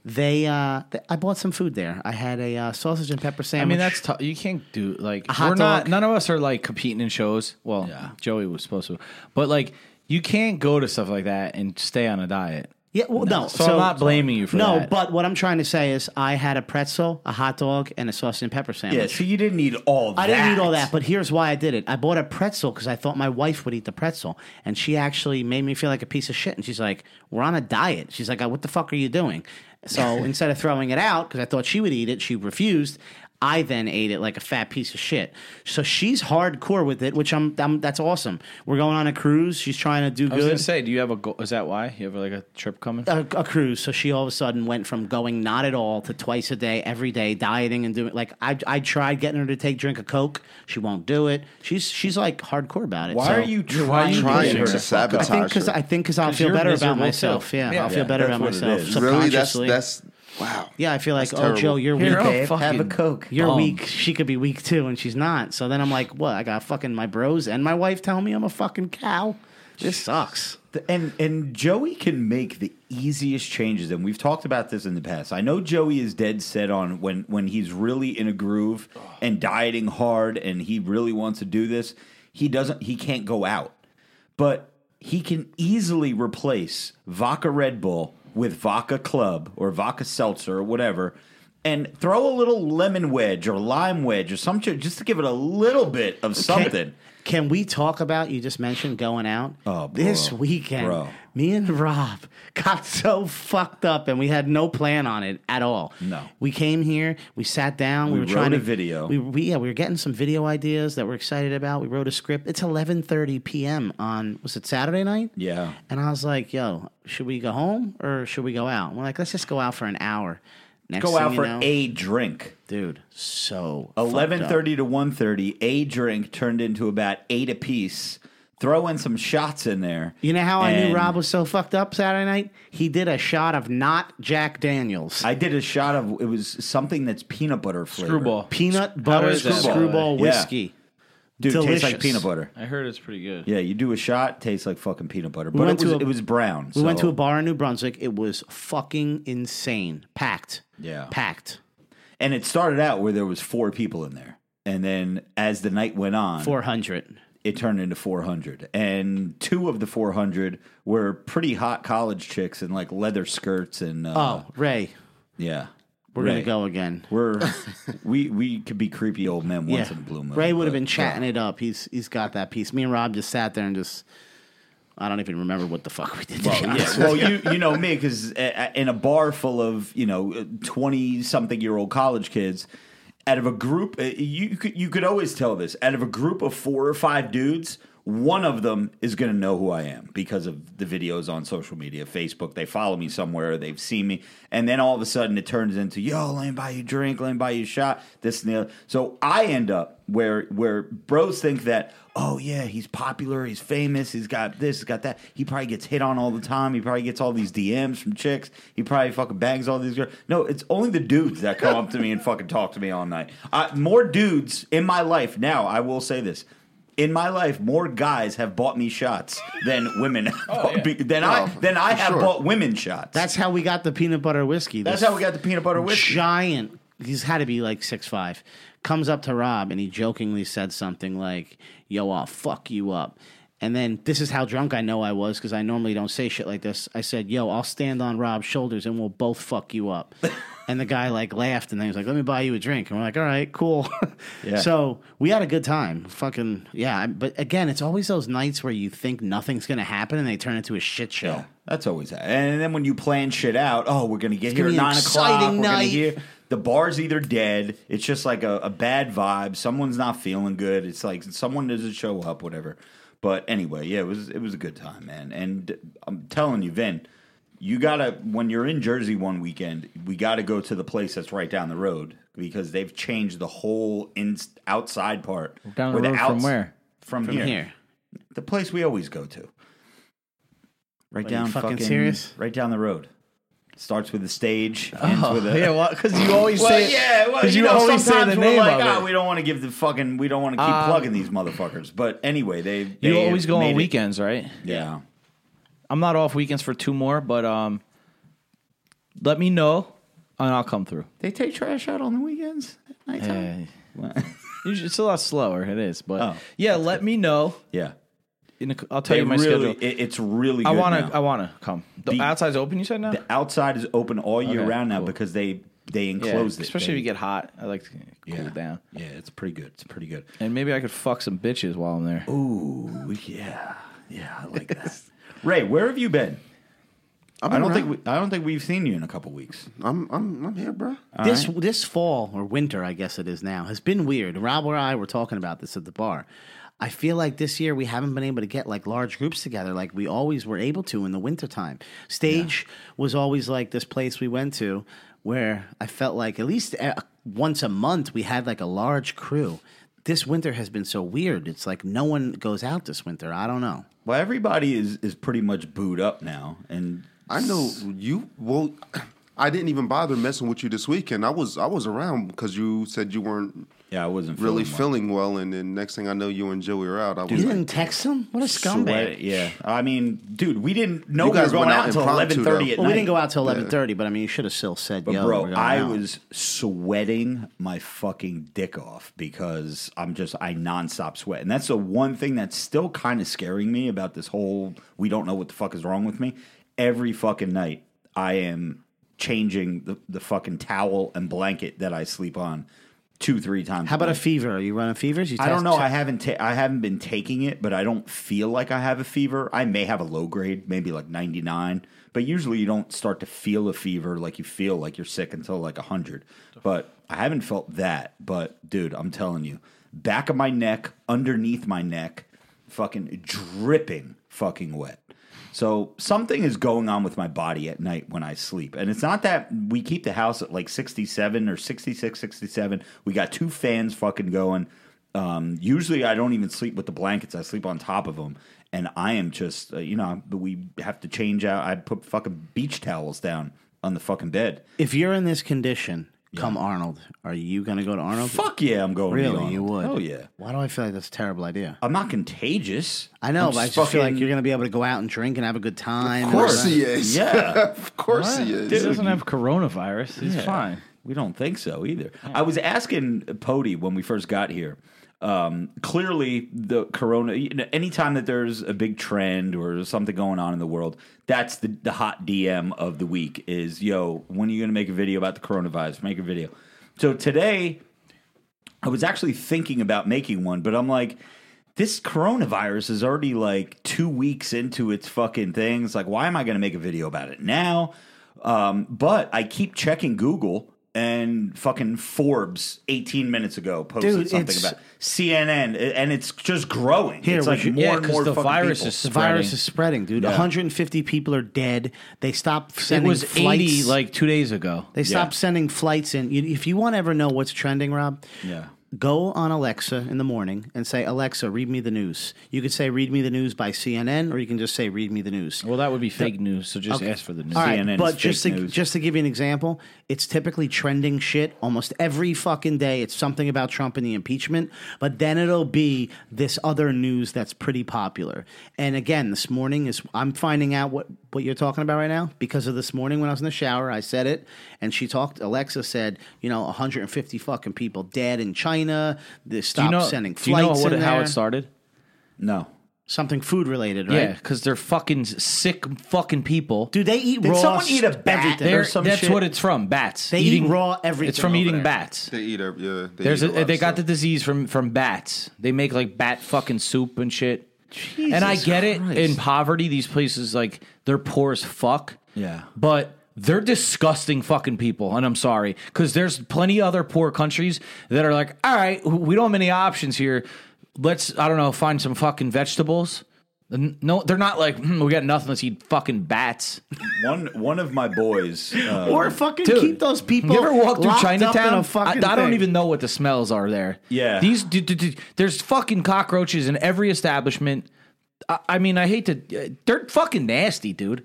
They, uh, th- I bought some food there. I had a uh, sausage and pepper sandwich. I mean, that's tough. You can't do like A hot we're not. dog. None of us are like competing in shows. Well, Yeah. Joey was supposed to, but like you can't go to stuff like that and stay on a diet. Yeah, well, no. So I'm not blaming you for that. no, that. but what I'm trying to say is, I had a pretzel, a hot dog, and a sausage and pepper sandwich. Yeah, so you didn't need all. I didn't eat all that, but here's why I did it. I bought a pretzel because I thought my wife would eat the pretzel, and she actually made me feel like a piece of shit. And she's like, "We're on a diet." She's like, "What the fuck are you doing?" So instead of throwing it out because I thought she would eat it, she refused. I then ate it like a fat piece of shit. So she's hardcore with it, which I'm, I'm that's awesome. We're going on a cruise. She's trying to do I was good. gonna say, do you have a? Go- is that why you have like a trip coming? a, a cruise. So she all of a sudden went from going not at all to twice a day, every day, dieting and doing like I I tried getting her to take drink of coke. She won't do it. She's she's like hardcore about it. Why So- are you trying, why are you Trying her to fuck up? sabotage I think because. I think because I'll feel better about myself. too. Yeah, Yeah, I'll feel yeah, better about myself. really that's subconsciously. that's wow. yeah. I feel like That's oh Joe, you're Here, weak. oh, Babe, fucking have a coke. You're bum. weak. She could be weak too, and she's not. So then I'm like, what? I got fucking my bros and my wife telling me I'm a fucking cow. This sucks. And and Joey can make the easiest changes, and we've talked about this in the past. I know Joey is dead set on when when he's really in a groove and dieting hard, and he really wants to do this. He doesn't. He can't go out, but he can easily replace vodka Red Bull with vodka Club or vodka Seltzer or whatever, and throw a little lemon wedge or lime wedge or some shit just to give it a little bit of something. Can we talk about you just mentioned going out? Oh, bro. this weekend, Bro. me and Rob got so fucked up, and we had no plan on it at all. No. we came here, we sat down, we, We were trying a to video. We, we yeah, we were getting some video ideas that we're excited about. We wrote a script. It's eleven thirty p.m. on was it Saturday night? Yeah. And I was like, "Yo, should we go home or should we go out?" And we're like, "Let's just go out for an hour." Next Go thing out you for know- a drink. dude. So. Eleven thirty to one thirty, a drink turned into about eight apiece. Throw in some shots in there. You know how I knew Rob was so fucked up Saturday night? He did a shot of not Jack Daniels. I did a shot of it was something that's peanut butter flavored. Screwball. Peanut butter is that? screwball Yeah. whiskey. Dude, it tastes like peanut butter. I heard it's pretty good. Yeah, you do a shot, tastes like fucking peanut butter. But went it was, to a- it was brown. We went so- to a bar in New Brunswick. It was fucking insane. Packed. Yeah. Packed. and it started out where there was four people in there. And then as the night went on, 400. it turned into 400 and two of the 400 were pretty hot college chicks in like leather skirts and uh, Oh, Ray, yeah we're Ray. going to go again. we're we we could be creepy old men once Yeah. in a blue moon Ray would have been chatting it up. He's He's got that piece. Me and Rob just sat there and just, I don't even remember what the fuck we did. well, yeah, well, you you know me because in a bar full of you know twenty something year old college kids, out of a group, uh, you could you could always tell this. Out of a group of four or five dudes, one of them is going to know who I am because of the videos on social media, Facebook. They follow me somewhere, they've seen me, and then all of a sudden it turns into yo, let me buy you a drink, let me buy you a shot, this and the other. So I end up where where bros think that oh yeah, he's popular, he's famous, he's got this, he's got that. He probably gets hit on all the time. He probably gets all these DMs from chicks. He probably fucking bangs all these girls. No, it's only the dudes that come up to me and fucking talk to me all night. More dudes in my life now. I will say this. In my life, more guys have bought me shots than women. have oh, bought me- than I Oh, than I have sure. bought women shots. That's how we got the peanut butter whiskey. That's This how we got the peanut butter whiskey. giant. He's had to be like six five. Comes up to Rob and he jokingly said something like, "Yo, I'll fuck you up." And then this is how drunk I know I was because I normally don't say shit like this. I said, "Yo, I'll stand on Rob's shoulders and we'll both fuck you up." and the guy like laughed and then he was like, "Let me buy you a drink." And we're like, "All right, cool." Yeah. So we had a good time. Fucking yeah. But again, it's always those nights where you think nothing's gonna happen and they turn into a shit show. Yeah, that's always that. And then when you plan shit out, oh, we're gonna get here gonna at nine o'clock. We're gonna hear the bar's either dead. It's just like a, a bad vibe. Someone's not feeling good. It's like someone doesn't show up, whatever. But anyway, yeah, it was it was a good time, man. And I'm telling you, Vin, you gotta when you're in Jersey one weekend, we gotta go to the place that's right down the road because they've changed the whole in, outside part. Down the road from where? From, From here. here. The place we always go to. Right Are you down fucking fucking serious? Right down the road. Starts with the stage, ends with a Oh, yeah, well, because you always Well, say yeah, well, you, you know, always say the name like, of "Ah, it." we don't want to give the fucking, we don't want to keep Um, plugging these motherfuckers. But anyway, they, you always go on it- weekends, right? Yeah, I'm not off weekends for two more, but um, let me know and I'll come through. they take trash out on the weekends. At nighttime? Hey. It's a lot slower. It is, but Oh. yeah, let me know. yeah, In a, I'll tell they you my really, schedule. it- it's really. Good I want now. to. I want to come. The Be- outside's open. You said now. The outside is open all year Okay, round now cool. because they they yeah, enclosed it. especially They- if you get hot. I like to cool yeah, it down. Yeah, it's pretty good. It's pretty good. And maybe I could fuck some bitches while I'm there. Ooh, yeah, yeah, I like that. Ray, where have you been? I'm I don't around. think we, I don't think we've seen you in a couple weeks. I'm I'm I'm here, bro. this this fall or winter, I guess it is now, has been weird. Rob and I were talking about this at the bar. I feel like this year we haven't been able to get like large groups together like we always were able to in the wintertime. Stage was always like this place we went to where I felt like at least uh, once a month we had like a large crew. This winter has been so weird. It's like no one goes out this winter. I don't know. Well, everybody is is pretty much booed up now, and I know you. Well, I didn't even bother messing with you this weekend. I was I was around because you said you weren't yeah, I wasn't really feeling well. feeling well, and then next thing I know, you and Joey are out. I was You like, didn't text him? What a scumbag. Sweat- Yeah, I mean, dude, we didn't know You we were guys going went out out until impromptu, eleven thirty though. at Well, night. we didn't go out till eleven thirty, but I mean, you should have still said, But "Yo, bro, we're going I out. was sweating my fucking dick off because I'm just I nonstop sweat, and that's the one thing that's still kind of scaring me about this whole. We don't know what the fuck is wrong with me. Every fucking night, I am changing the, the fucking towel and blanket that I sleep on two three times. How about a fever? Are you running fevers? You I don't know. I haven't ta- I haven't been taking it, but I don't feel like I have a fever. I may have a low grade, maybe like 99, but usually you don't start to feel a fever like you feel like you're sick until like 100. But I haven't felt that, but dude, I'm telling you, back of my neck, underneath my neck, fucking dripping fucking wet. So something is going on with my body at night when I sleep. And it's not that we keep the house at like 67 or 66, 67. We got two fans fucking going. Um, usually I don't even sleep with the blankets. I sleep on top of them. And I am just, uh, you know, we have to change out. I put fucking beach towels down on the fucking bed. If you're in this condition, come Arnold. Are you going to go to Arnold? Fuck yeah, I'm going. to Really, Arnold. you would? Oh yeah. Why do I feel like that's a terrible idea? I'm not contagious. I know, I'm but I just feel like you're going to be able to go out and drink and have a good time. Of course he is. Yeah. of course he He is. doesn't have coronavirus. He's Yeah. fine. We don't think so either. I was asking Pody when we first got here. Um, clearly, the corona. You know, anytime that there's a big trend or something going on in the world, that's the the hot DM of the week. Is yo, when are you going to make a video about the coronavirus? Make a video. So today, I was actually thinking about making one, but I'm like, this coronavirus is already like two weeks into its fucking things. Like, why am I going to make a video about it now? Um, but I keep checking Google and fucking Forbes 18 minutes ago posted Dude, something it's- about CNN, and it's just growing. Here, it's we like should- more yeah, and 'cause more the fucking virus people. is The virus spreading. is spreading, dude. Yeah. 150 people are dead. They stopped It sending was flights. 80 like two days ago. they stopped sending flights in. You, if you want to ever know what's trending, Rob, Yeah. Go on Alexa in the morning and say, Alexa, read me the news. You could say, read me the news by CNN, or you can just say, read me the news. Well, that would be fake news. So just ask for the news. All right, CNN but just to, news. just to give you an example, it's typically trending shit almost every fucking day. It's something about Trump and the impeachment, but then it'll be this other news that's pretty popular. And again, this morning is I'm finding out what what you're talking about right now because of this morning when I was in the shower. I said it, and she talked. Alexa said, you know, 150 fucking people dead in China. They Do you stopped know? sending do you know what, in how there. it started? No. Something food related, right? Yeah, because they're fucking sick fucking people. Do they eat Did raw? someone eat a bat? everything? They're- They're, some that's shit- what it's from. Bats. They eat raw everything It's from over eating there. bats. They eat a yeah. They There's eat a, lot they got the disease from from bats. They make like bat fucking soup and shit. and I Jesus get it in poverty. These places like they're poor as fuck. Yeah. but they're disgusting fucking people. And I'm sorry because there's plenty other poor countries that are like, all right, we don't have many options here. Let's I don't know find some fucking vegetables. No, they're not like "Hmm, we got nothing. Let's eat fucking bats. One one of my boys. Uh, Or fucking Dude, keep those people. You ever walk through locked up in Chinatown? a fucking I, I don't thing. even know what the smells are there. Yeah. these d- d- d- there's fucking cockroaches in every establishment. I, I mean, I hate to. uh, They're fucking nasty, dude.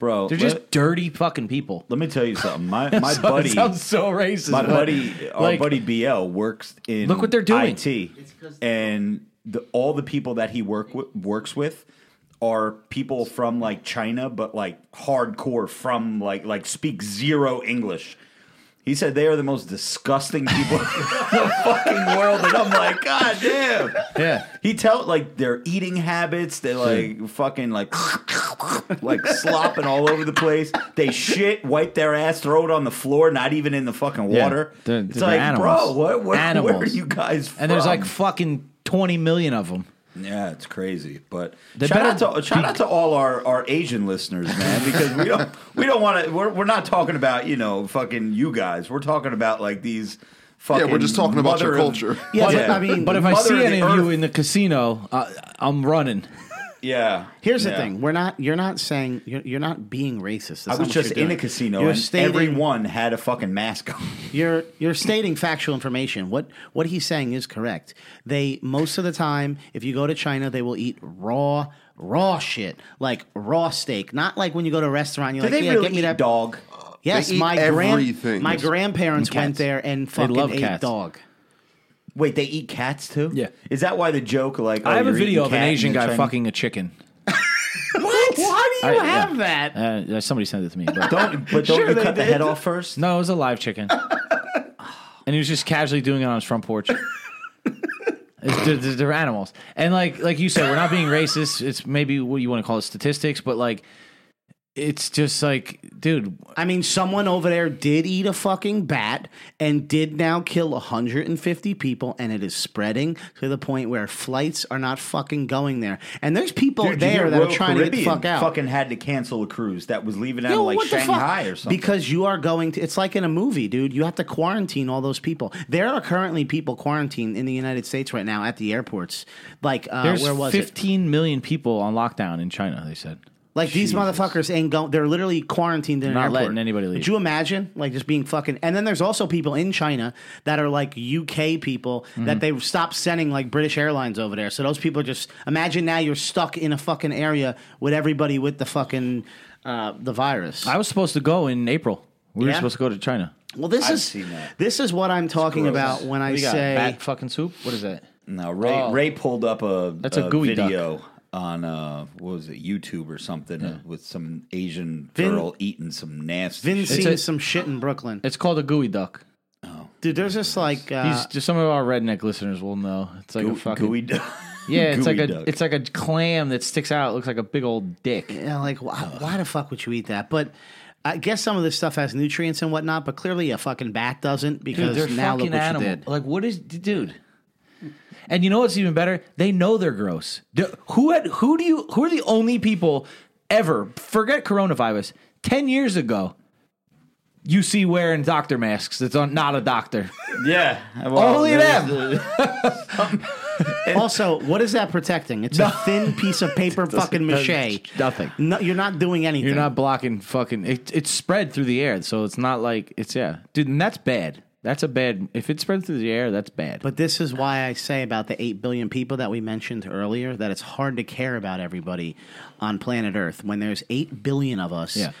Bro, They're let, just dirty fucking people. let me tell you something. My my So- buddy, sounds so racist. my but, buddy, our like, buddy BL works in Look what they're doing. IT, and the, all the people that he work with, works with are people from like China, but like hardcore from like like speak zero English. He said they are the most disgusting people in the fucking world, and I'm like, God damn. Yeah. He tell like their eating habits, they like fucking like like slopping all over the place. They shit, wipe their ass, throw it on the floor, not even in the fucking Yeah. water. They're- it's they're like, animals. bro, what, what, where are Animals. you guys from? And there's like fucking 20 million of them. Yeah, it's crazy. But They shout out better to shout out to all our, our Asian listeners, man, because we don't we don't want to. We're, we're not talking about you know fucking you guys. We're talking about like these. Fucking Yeah, we're just talking about your mother of- culture. Yeah, But- but I mean, But if I see any the of you in the casino, uh, I'm running. Yeah. here's the Yeah. thing: we're not. You're not saying. You're, you're not being racist. That's I was just you're in a casino You're and stating, everyone had a fucking mask on. You're you're stating factual information. What what he's saying is correct. They most of the time, if you go to China, they will eat raw raw shit like raw steak. Not like when you go to a restaurant. You're Do like, they yeah, really get me eat that dog? Yes, They my grand my grandparents went there and They fucking love ate cats. dog. Wait, they eat cats too? Yeah. Is that why the joke like? I oh, have a you're video eating of an cat Asian and guy Chinese- fucking a chicken. What? Why do you I- yeah. have that? Uh, somebody sent it to me. But Don't but don't Sure you they cut the did. head off first? no, it was a live chicken. and he was just casually doing it on his front porch. It's, they're, they're- they're animals, and like like you said, we're not being racist. It's maybe what you want to call it statistics, but like it's just like, dude, I mean, someone over there did eat a fucking bat and did now kill 150 people, and it is spreading to the point where flights are not fucking going there. And there's people Dude, you there hear that are Royal trying to get the Caribbean fuck out. Fucking had to cancel a cruise that was leaving out Yo, of like what the fuck? Shanghai or something. Because you are going to, it's like in a movie, dude. You have to quarantine all those people. There are currently people quarantined in the United States right now at the airports. Like, uh, there's where was it? 15 million people on lockdown in China. They said. Like these motherfuckers ain't going. They're literally quarantined in an Not airport. letting anybody leave. Could you imagine, like, just being fucking? And then there's also people in China that are like UK people Mm-hmm. that they stopped sending like British Airlines over there. So those people just imagine now you're stuck in a fucking area with everybody with the fucking uh, the virus. I was supposed to go in April. We were Yeah? supposed to go to China. well, this I've is seen that. this is what I'm talking gross. about when I What do you got? say Bat fucking soup. What is that? No, Ray Oh. Ray pulled up a, That's a gooey video on uh what was it YouTube or something uh, with some Asian Vin- girl eating some nasty. Vin shit. seen a- some shit in Brooklyn. It's called a geoduck. Oh, dude, there's just like uh, These just some of our redneck listeners will know. It's like Goo- a fucking geoduck. yeah. It's like a duck. it's like a clam that sticks out. It looks like a big old dick. Yeah, like why, why the fuck would you eat that? But I guess some of this stuff has nutrients and whatnot, but clearly a fucking bat doesn't because Dude, they're now look fucking what animal. you did. Like what is dude? And you know what's even better? They know they're gross. Do- Who had who do you who are the only people ever forget coronavirus? Ten years ago, you see wearing doctor masks. That's on, not a doctor. yeah, well, Only there's them. the- Also, what is that protecting? It's a thin piece of paper fucking mache. Nothing. No, you're not doing anything. You're not blocking fucking. It, it's spread through the air, so it's not like it's yeah, dude. And that's bad. That's a bad. If it spreads through the air, that's bad. But this is why I say about the 8 billion people that we mentioned earlier that it's hard to care about everybody on planet Earth when there's 8 billion of us. Yeah.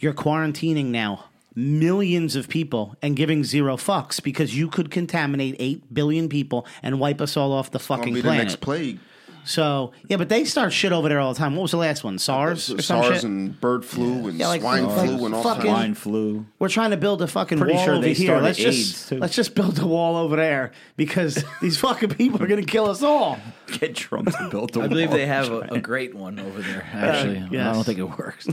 You're quarantining now millions of people and giving zero fucks because you could contaminate 8 billion people and wipe us all off the Gonna fucking be the planet. next plague. So, yeah, but they start shit over there all the time. What was the last one? SARS or some SARS shit? and bird flu and Yeah, like swine fucking- flu and all fucking- kinds. swine flu. We're trying to build a fucking Pretty wall sure over they here. started Let's AIDS, just too. let's just build a wall over there because these fucking people are going to kill us all. Get Trump to build a I believe they have a, a great one over there. Uh, actually, I yes. don't think it works.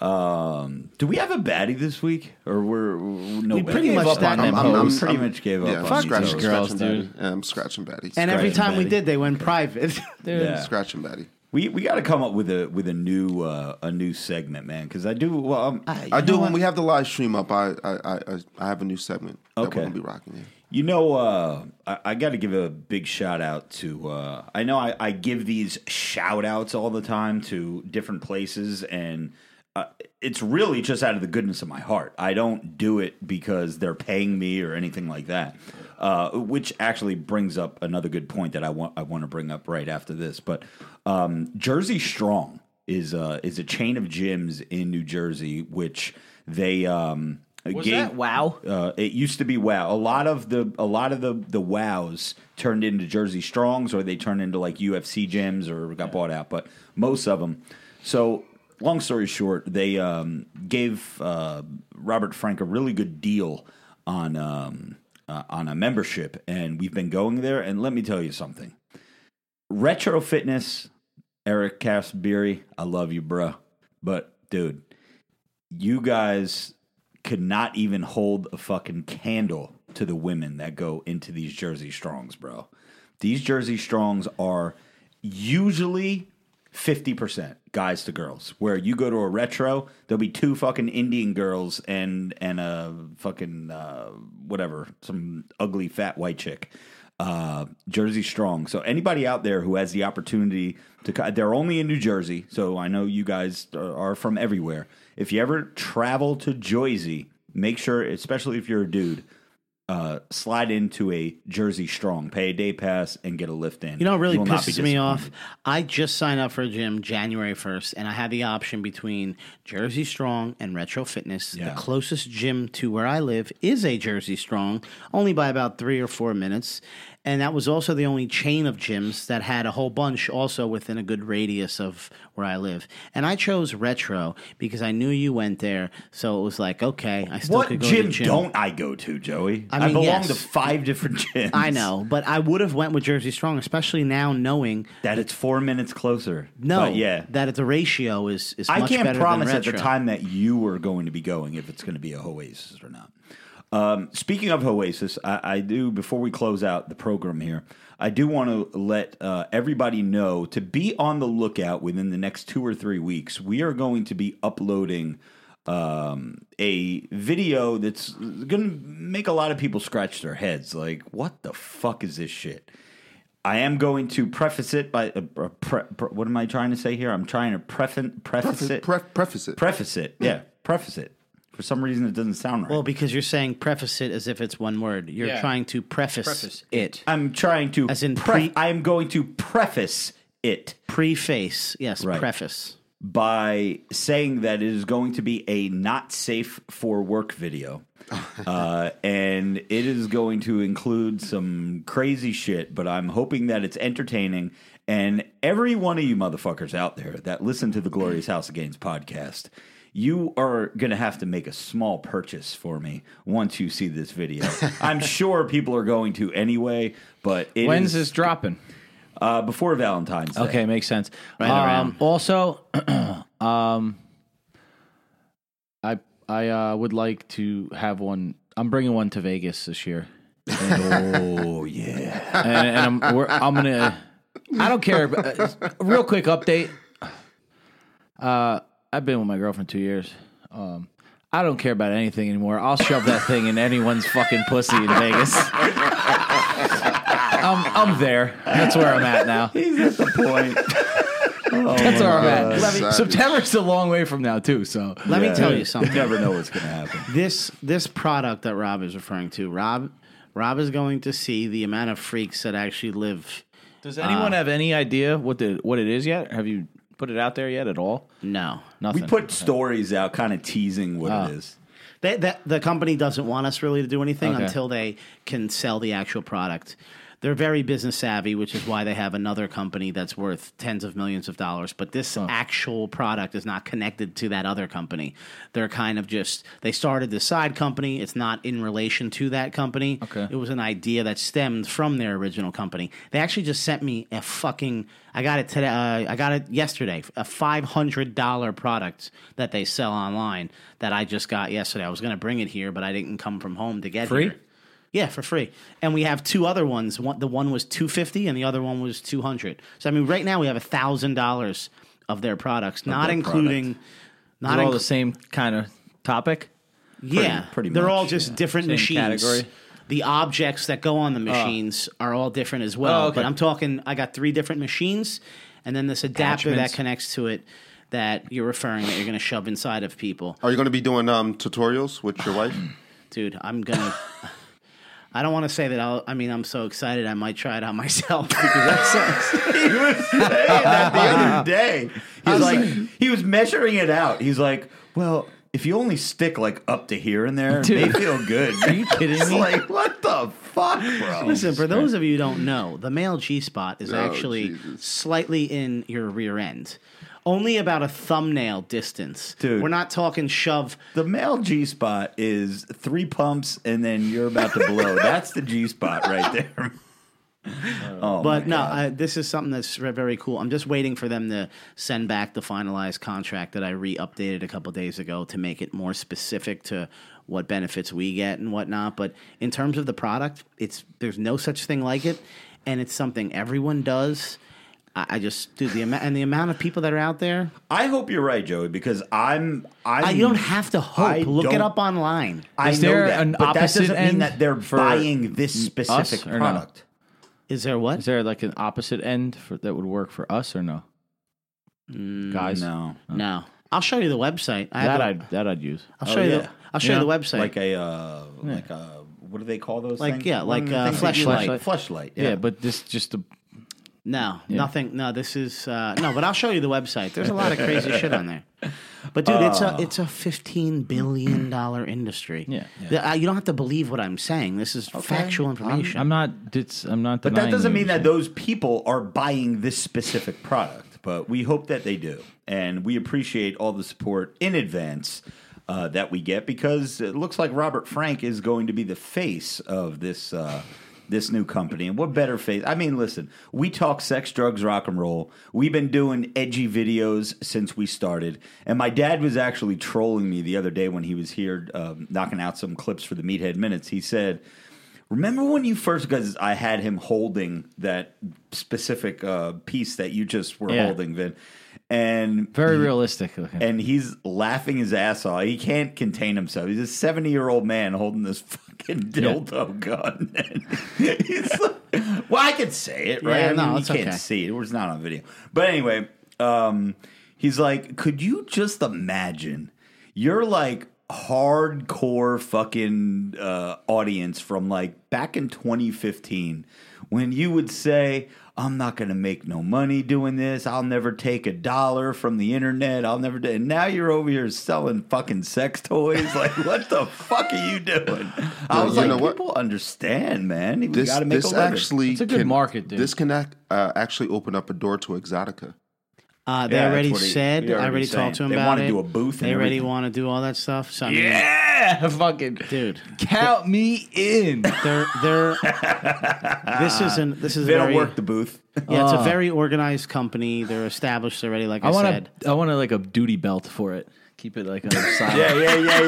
Do we have a baddie this week, or we're no? We pretty gave much up on that them. I'm- I'm- we pretty I'm- much gave Yeah, up. I'm on scratching, these girls, dude. Yeah, I'm scratching Batty. And every Scratching time we did, they went private. Yeah. Scratching Batty. We we got to come up with a with a new uh, a new segment, man. Because I do well. Um, I do when we have the live stream up. I I I, I- I have a new segment. that we're gonna be rocking. Yeah. You know, uh, I, I got to give a big shout out to. Uh, I know I, I give these shout outs all the time to different places, and uh, it's really just out of the goodness of my heart. I don't do it because they're paying me or anything like that. Uh, which actually brings up another good point that I want I want to bring up right after this. But um, Jersey Strong is uh, is a chain of gyms in New Jersey, which they um, Was gave, that Wow? uh, it used to be WoW. A lot of the a lot of the the WoWs turned into Jersey Strongs, or they turned into like UFC gyms, or got bought out. But most of them. So long story short, they um, gave uh, Robert Frank a really good deal on um, uh, on a membership, and we've been going there. And let me tell you something: Retro Fitness, Eric Casaburi, I love you, bro. But dude, you guys could not even hold a fucking candle to the women that go into these Jersey Strongs, bro. These Jersey Strongs are usually 50% guys to girls. Where you go to a retro, there'll be two fucking Indian girls and and a fucking uh, whatever, some ugly fat white chick. Uh, Jersey Strong. So anybody out there who has the opportunity to, they're only in New Jersey. So I know you guys are from everywhere. If you ever travel to Jersey, make sure, especially if you're a dude, uh, slide into a Jersey Strong, pay a day pass, and get a lift in. You know what really will not be pisses me off? I just signed up for a gym January 1st, and I had the option between Jersey Strong and Retro Fitness. Yeah. The closest gym to where I live is a Jersey Strong, only by about three or four minutes. And that was also the only chain of gyms that had a whole bunch also within a good radius of where I live. And I chose Retro because I knew you went there, so it was like, okay, I still What could go gym, to gym. don't I go to, Joey? I mean, belong yes. to five different gyms. I know, but I would have went with Jersey Strong, especially now knowing that it's four minutes closer. no, But yeah. that the ratio is is I can't promise at the time that you were going to be going if it's going to be a Oasis or not. Um, speaking of Oasis, I, I do before we close out the program here. I do want to let uh, everybody know to be on the lookout within the next two or three weeks. We are going to be uploading um, a video that's going to make a lot of people scratch their heads. Like, what the fuck is this shit? I am going to preface it by uh, pre, pre, what am I trying to say here? I'm trying to preface preface Preface, it. pre- preface it. preface it. Yeah, preface it. For some reason, it doesn't sound right. Well, because you're saying preface it as if it's one word. You're Yeah. trying to preface, Preface it. I'm trying to As in pre- pre- I am going to preface it Preface. Yes, Right. preface. by saying that it is going to be a not safe for work video. uh, and it is going to include some crazy shit, but I'm hoping that it's entertaining. And every one of you motherfuckers out there that listen to the Glorious House of Games podcast, you are going to have to make a small purchase for me once you see this video. I'm sure people are going to anyway, but it When's is- this dropping? uh, before Valentine's Day. Okay, makes sense. Right um. Also, um, I I uh, would like to have one. I'm bringing one to Vegas this year, Oh yeah. and, and I'm we're, I'm gonna. I don't care. but, uh, real quick update. Uh, I've been with my girlfriend two years. Um, I don't care about anything anymore. I'll shove that thing in anyone's fucking pussy in Vegas. I'm I'm there. That's where I'm at now. He's at the point. That's where I'm at. Let me- September's a long way from now too. So Let me tell you You something. never know what's going to happen. this this product that Rob is referring to, Rob Rob is going to see the amount of freaks that actually live. Does anyone have any idea what the what it is yet? Have you put it out there yet at all? No, Nothing. We put stories out, kind of teasing what it ah. is. they, that the company doesn't want us really to do anything Okay. until they can sell the actual product. They're very business savvy, which is why they have another company that's worth tens of millions of dollars. But this actual product is not connected to that other company. They're kind of just they started this side company. It's not in relation to that company. Okay. It was an idea that stemmed from their original company. They actually just sent me a fucking. I got it today. Uh, I got it yesterday. A five hundred dollar product that they sell online that I just got yesterday. I was going to bring it here, but I didn't come from home to get Free? here. Yeah, for free. And we have two other ones. One, the one was two fifty, and the other one was two hundred. So I mean, right now we have a thousand dollars of their products, not their including. Not They're all the same kind of topic. yeah, pretty much. They're much, all just yeah. different Same machines. category? The objects that go on the machines are all different as well. Oh, okay. But I'm talking. I got three different machines, and then this adapter that connects to it that you're referring that you're going to shove inside of people. Are you going to be doing um, tutorials with your wife? dude i'm gonna i don't want to say that i'll i mean i'm so excited i might try it out myself because that sounds he was saying that the other day. He was like, he was measuring it out. He's like, well, if you only stick like up to here and there, it may feel good. Are you kidding me? like, what the fuck, bro? listen for those of you who don't know the male g-spot is Oh, actually Jesus. slightly in your rear end only about a thumbnail distance Dude. we're not talking shove The male G spot is three pumps and then you're about to blow. That's the G spot right there. Oh, but no, I, this is something that's re- very cool. I'm just waiting for them to send back the finalized contract that I re-updated a couple days ago to make it more specific to what benefits we get and whatnot. But in terms of the product, it's there's no such thing like it, and it's something everyone does. I, I just dude the amount and the amount of people that are out there. I hope you're right, Joey, because I'm. I'm I, you don't have to hope. Mm. I Look it up online. I Is know there that, an but that opposite doesn't mean end that they're for buying this specific or no? product. Is there what? Is there like an opposite end for, that would work for us or no? Guys, No, No, I'll show you the website. I have that a- I'd that I'd use. I'll show you. yeah. The, I'll show you the website. like a uh, like a what do they call those? Like, things? yeah, like, the uh, things that you fleshlight. Fleshlight. Yeah, but this just a No, nothing. No, this is uh, no. But I'll show you the website. There's a lot of crazy shit on there. But dude, it's a it's a fifteen billion dollar industry. Yeah. The- uh, you don't have to believe what I'm saying. This is factual information. I'm not. It's, I'm not. But that doesn't you. mean that those people are buying this specific product. But we hope that they do, and we appreciate all the support in advance uh, that we get because it looks like Robert Frank is going to be the face of this uh, this new company. And what better face? I mean, listen, we talk sex, drugs, rock and roll. We've been doing edgy videos since we started, and my dad was actually trolling me the other day when he was here um, knocking out some clips for the Meathead Minutes. He said. Remember when you first, because I had him holding that specific uh, piece that you just were Yeah. holding, Vin, and Very realistic looking. and he's laughing his ass off. He can't contain himself. He's a seventy-year-old man holding this fucking dildo gun. He's like, well, I could say it, right? Yeah, I mean, no, you can't okay. see it. It's not on video. But anyway, um, he's like, could you just imagine? You're like hardcore fucking uh, audience from like back in 2015 when you would say, I'm not going to make no money doing this. I'll never take a dollar from the internet. I'll never do. And now you're over here selling fucking sex toys. Like, what the fuck are you doing? I was you like, know what? people understand, man. We This got to make this a living. actually It's a good can- market, dude. This can act, uh, actually open up a door to Exxxotica. Uh, they Yeah, already that's what he- said. he already I already saying. talked to him about They about wanna it. do a booth and They already everything. want to do all that stuff. So I mean, yeah, fucking dude, count me in. they're they're. this isn't. This is they very. don't work the booth. yeah, it's a Oh. very organized company. They're established already. Like I, I want said. to. I want to like a duty belt for it. Keep it like on the side. yeah, yeah, yeah,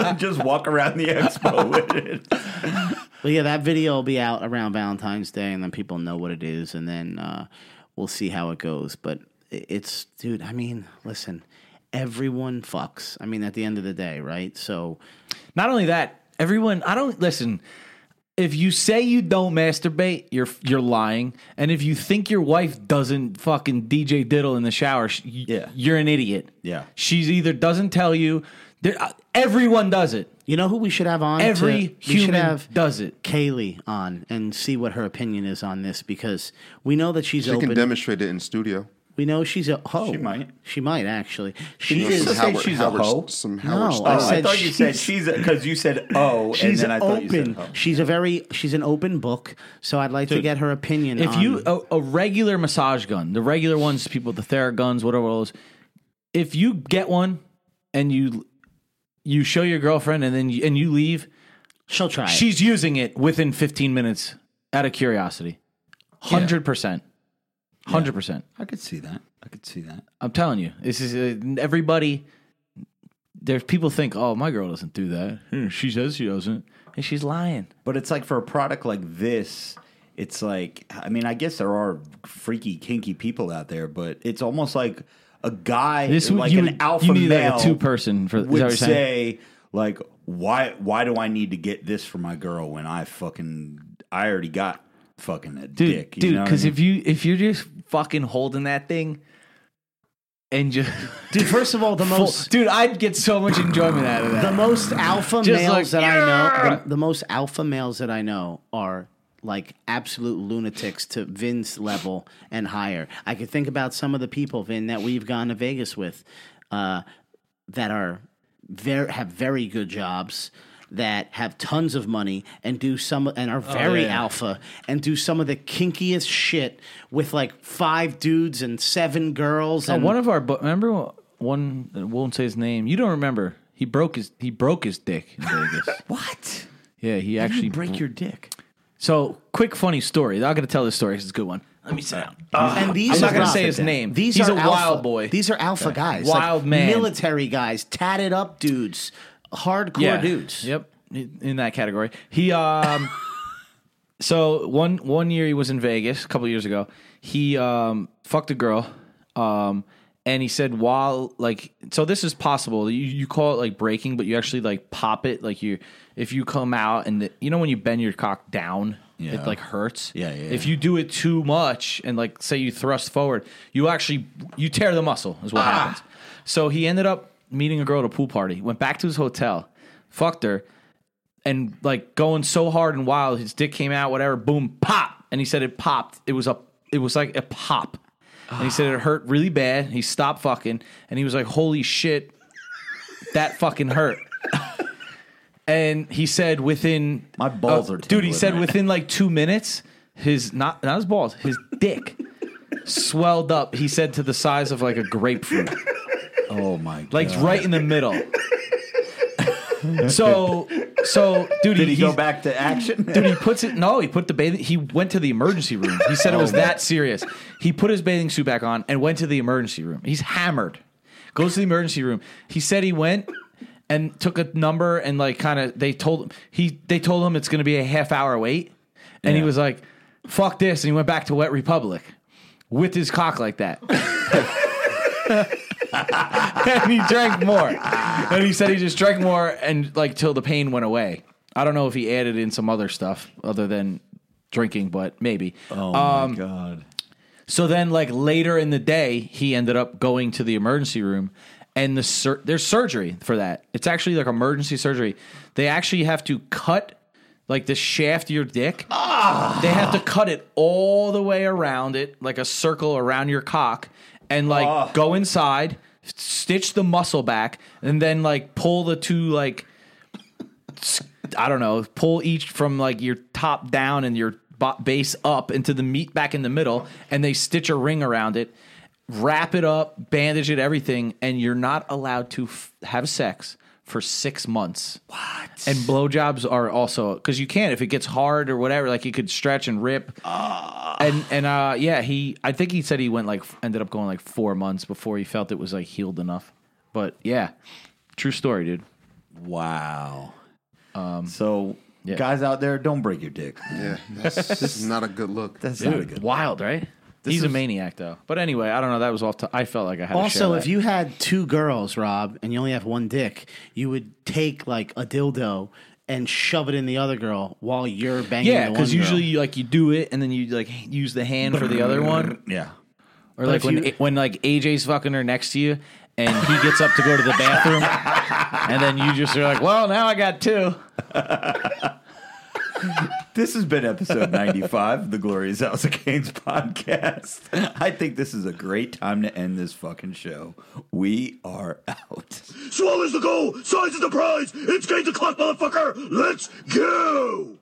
yeah. Just walk around the expo with it. But yeah, that video will be out around Valentine's Day, and then people know what it is, and then uh, we'll see how it goes. But i- it's, dude. I mean, listen, everyone fucks. I mean, at the end of the day, right? So Not only that, everyone. I don't listen. If you say you don't masturbate, you're you're lying. And if you think your wife doesn't fucking DJ diddle in the shower, sh- Yeah. you're an idiot. Yeah. she's either doesn't tell you. There, uh, everyone does it. you know who we should have on? Every to, we should human have does it. Kaylee on and see what her opinion is on this because we know that she's She open. can demonstrate it in studio. We know she's a hoe. She might. She might actually. She She is- is. Just say she's a hoe? Some No, Howard I Oh, Stern. I, said thought you said she's- she's because you said oh, and She's then I thought open. you said oh. She's a very. She's an open book. So I'd like to get her opinion. If on, you a, a regular massage gun, the regular ones, people with the Theraguns, whatever those, if you get one and you you show your girlfriend and then you, and you leave, she'll try. it. she's using it within 15 minutes out of curiosity. 100%. 100%. I could see that. I could see that. I'm telling you. This is uh, everybody there's people think, "Oh, my girl doesn't do that." Hmm, She says she doesn't. And she's lying. But it's like for a product like this, it's like I mean, I guess there are freaky, kinky people out there, but it's almost like a guy, This would- like you an would- alpha you need like a male, two-person for- is that what would you're saying? say like, why? Why do I need to get this for my girl when I fucking I already got fucking a Dude, dick, you dude, know what I cuz mean? if you if you're just fucking holding that thing and just dude. First of all, the most dude, I'd get so much enjoyment out of that. the most alpha Just males like, that I know, the, the most alpha males that I know are like absolute lunatics to Vin's level and higher. I could think about some of the people, Vin, that we've gone to Vegas with, uh, that are very have very good jobs. That have tons of money and do some and are very yeah. alpha and do some of the kinkiest shit with like five dudes and seven girls. Uh, And one of our remember one won't say his name. You don't remember. He broke his he broke his dick in Vegas. what? yeah, he How actually you break your dick? So, quick funny story. I'm going to tell this story it's a good one. Let me sit down. and these I'm not going to say his name. These He's are a alpha, wild boy. These are alpha guys, Wild like man. military guys, tatted up dudes, hardcore dudes. Yep, in that category. He um so one one year he was in Vegas a couple years ago. He um fucked a girl um and he said while like so this is possible. You you call it like breaking but you actually like pop it like you if you come out and the, you know when you bend your cock down Yeah. it like hurts. Yeah, yeah, If you do it too much and like say you thrust forward, you actually you tear the muscle is what happens. So he ended up meeting a girl at a pool party, went back to his hotel, fucked her, and like going so hard and wild, his dick came out, whatever, boom, pop. And he said it popped. It was a it was like a pop. and he said it hurt really bad. He stopped fucking, and he was like, "Holy shit, that fucking hurt." and he said within My balls uh, are dude. He said within like two minutes, his not not his balls, his dick swelled up. He said to the size of like a grapefruit, Oh my god! like right in the middle. so so dude, did he go back to action? Dude, he puts it. No, he put the bathing. He went to the emergency room. He said it oh was that serious. He put his bathing suit back on and went to the emergency room. He's hammered. Goes to the emergency room. He said he went and took a number and like kind of they told him he they told him it's going to be a half hour wait, and he was like, "Fuck this," and he went back to Wet Republic with his cock like that. and he drank more. And he said he just drank more and like till the pain went away. I don't know if he added in some other stuff other than drinking, but maybe. oh Um, my god! So then, like later in the day, he ended up going to the emergency room, and the sur- there's surgery for that. It's actually like emergency surgery. They actually have to cut like the shaft of your dick. They have to cut it all the way around it, like a circle around your cock, and like go inside, stitch the muscle back, and then like pull the two like I don't know, pull each from like your top down and your base up into the meat back in the middle, and they stitch a ring around it, wrap it up, bandage it, everything, and you're not allowed to f- have sex for six months. What? And blowjobs are also because you can't if it gets hard or whatever. Like you could stretch and rip. And and uh, yeah, he I think he said he went like ended up going like four months before he felt it was like healed enough. But yeah, true story, dude. Wow. so, Um, yeah. guys out there, don't break your dick. Yeah, that's not a good look. That's not a Dude, good. wild, right? He's a maniac, though. But anyway, I don't know. That was off. To, I felt like I had. Also, if you had two girls, Rob, and you only have one dick, you would take like a dildo and shove it in the other girl while you're banging. yeah, because usually you, like you do it and then you like use the hand for the other one, Yeah. or like when you- when like AJ's fucking her next to you and he gets up to go to the bathroom, and then you just are like, well, now I got two. This has been episode 95 of the Glorious House of Canes podcast. I think this is a great time to end this fucking show. We are out. Swallows the goal, size is the prize. It's game to clock, motherfucker. Let's go.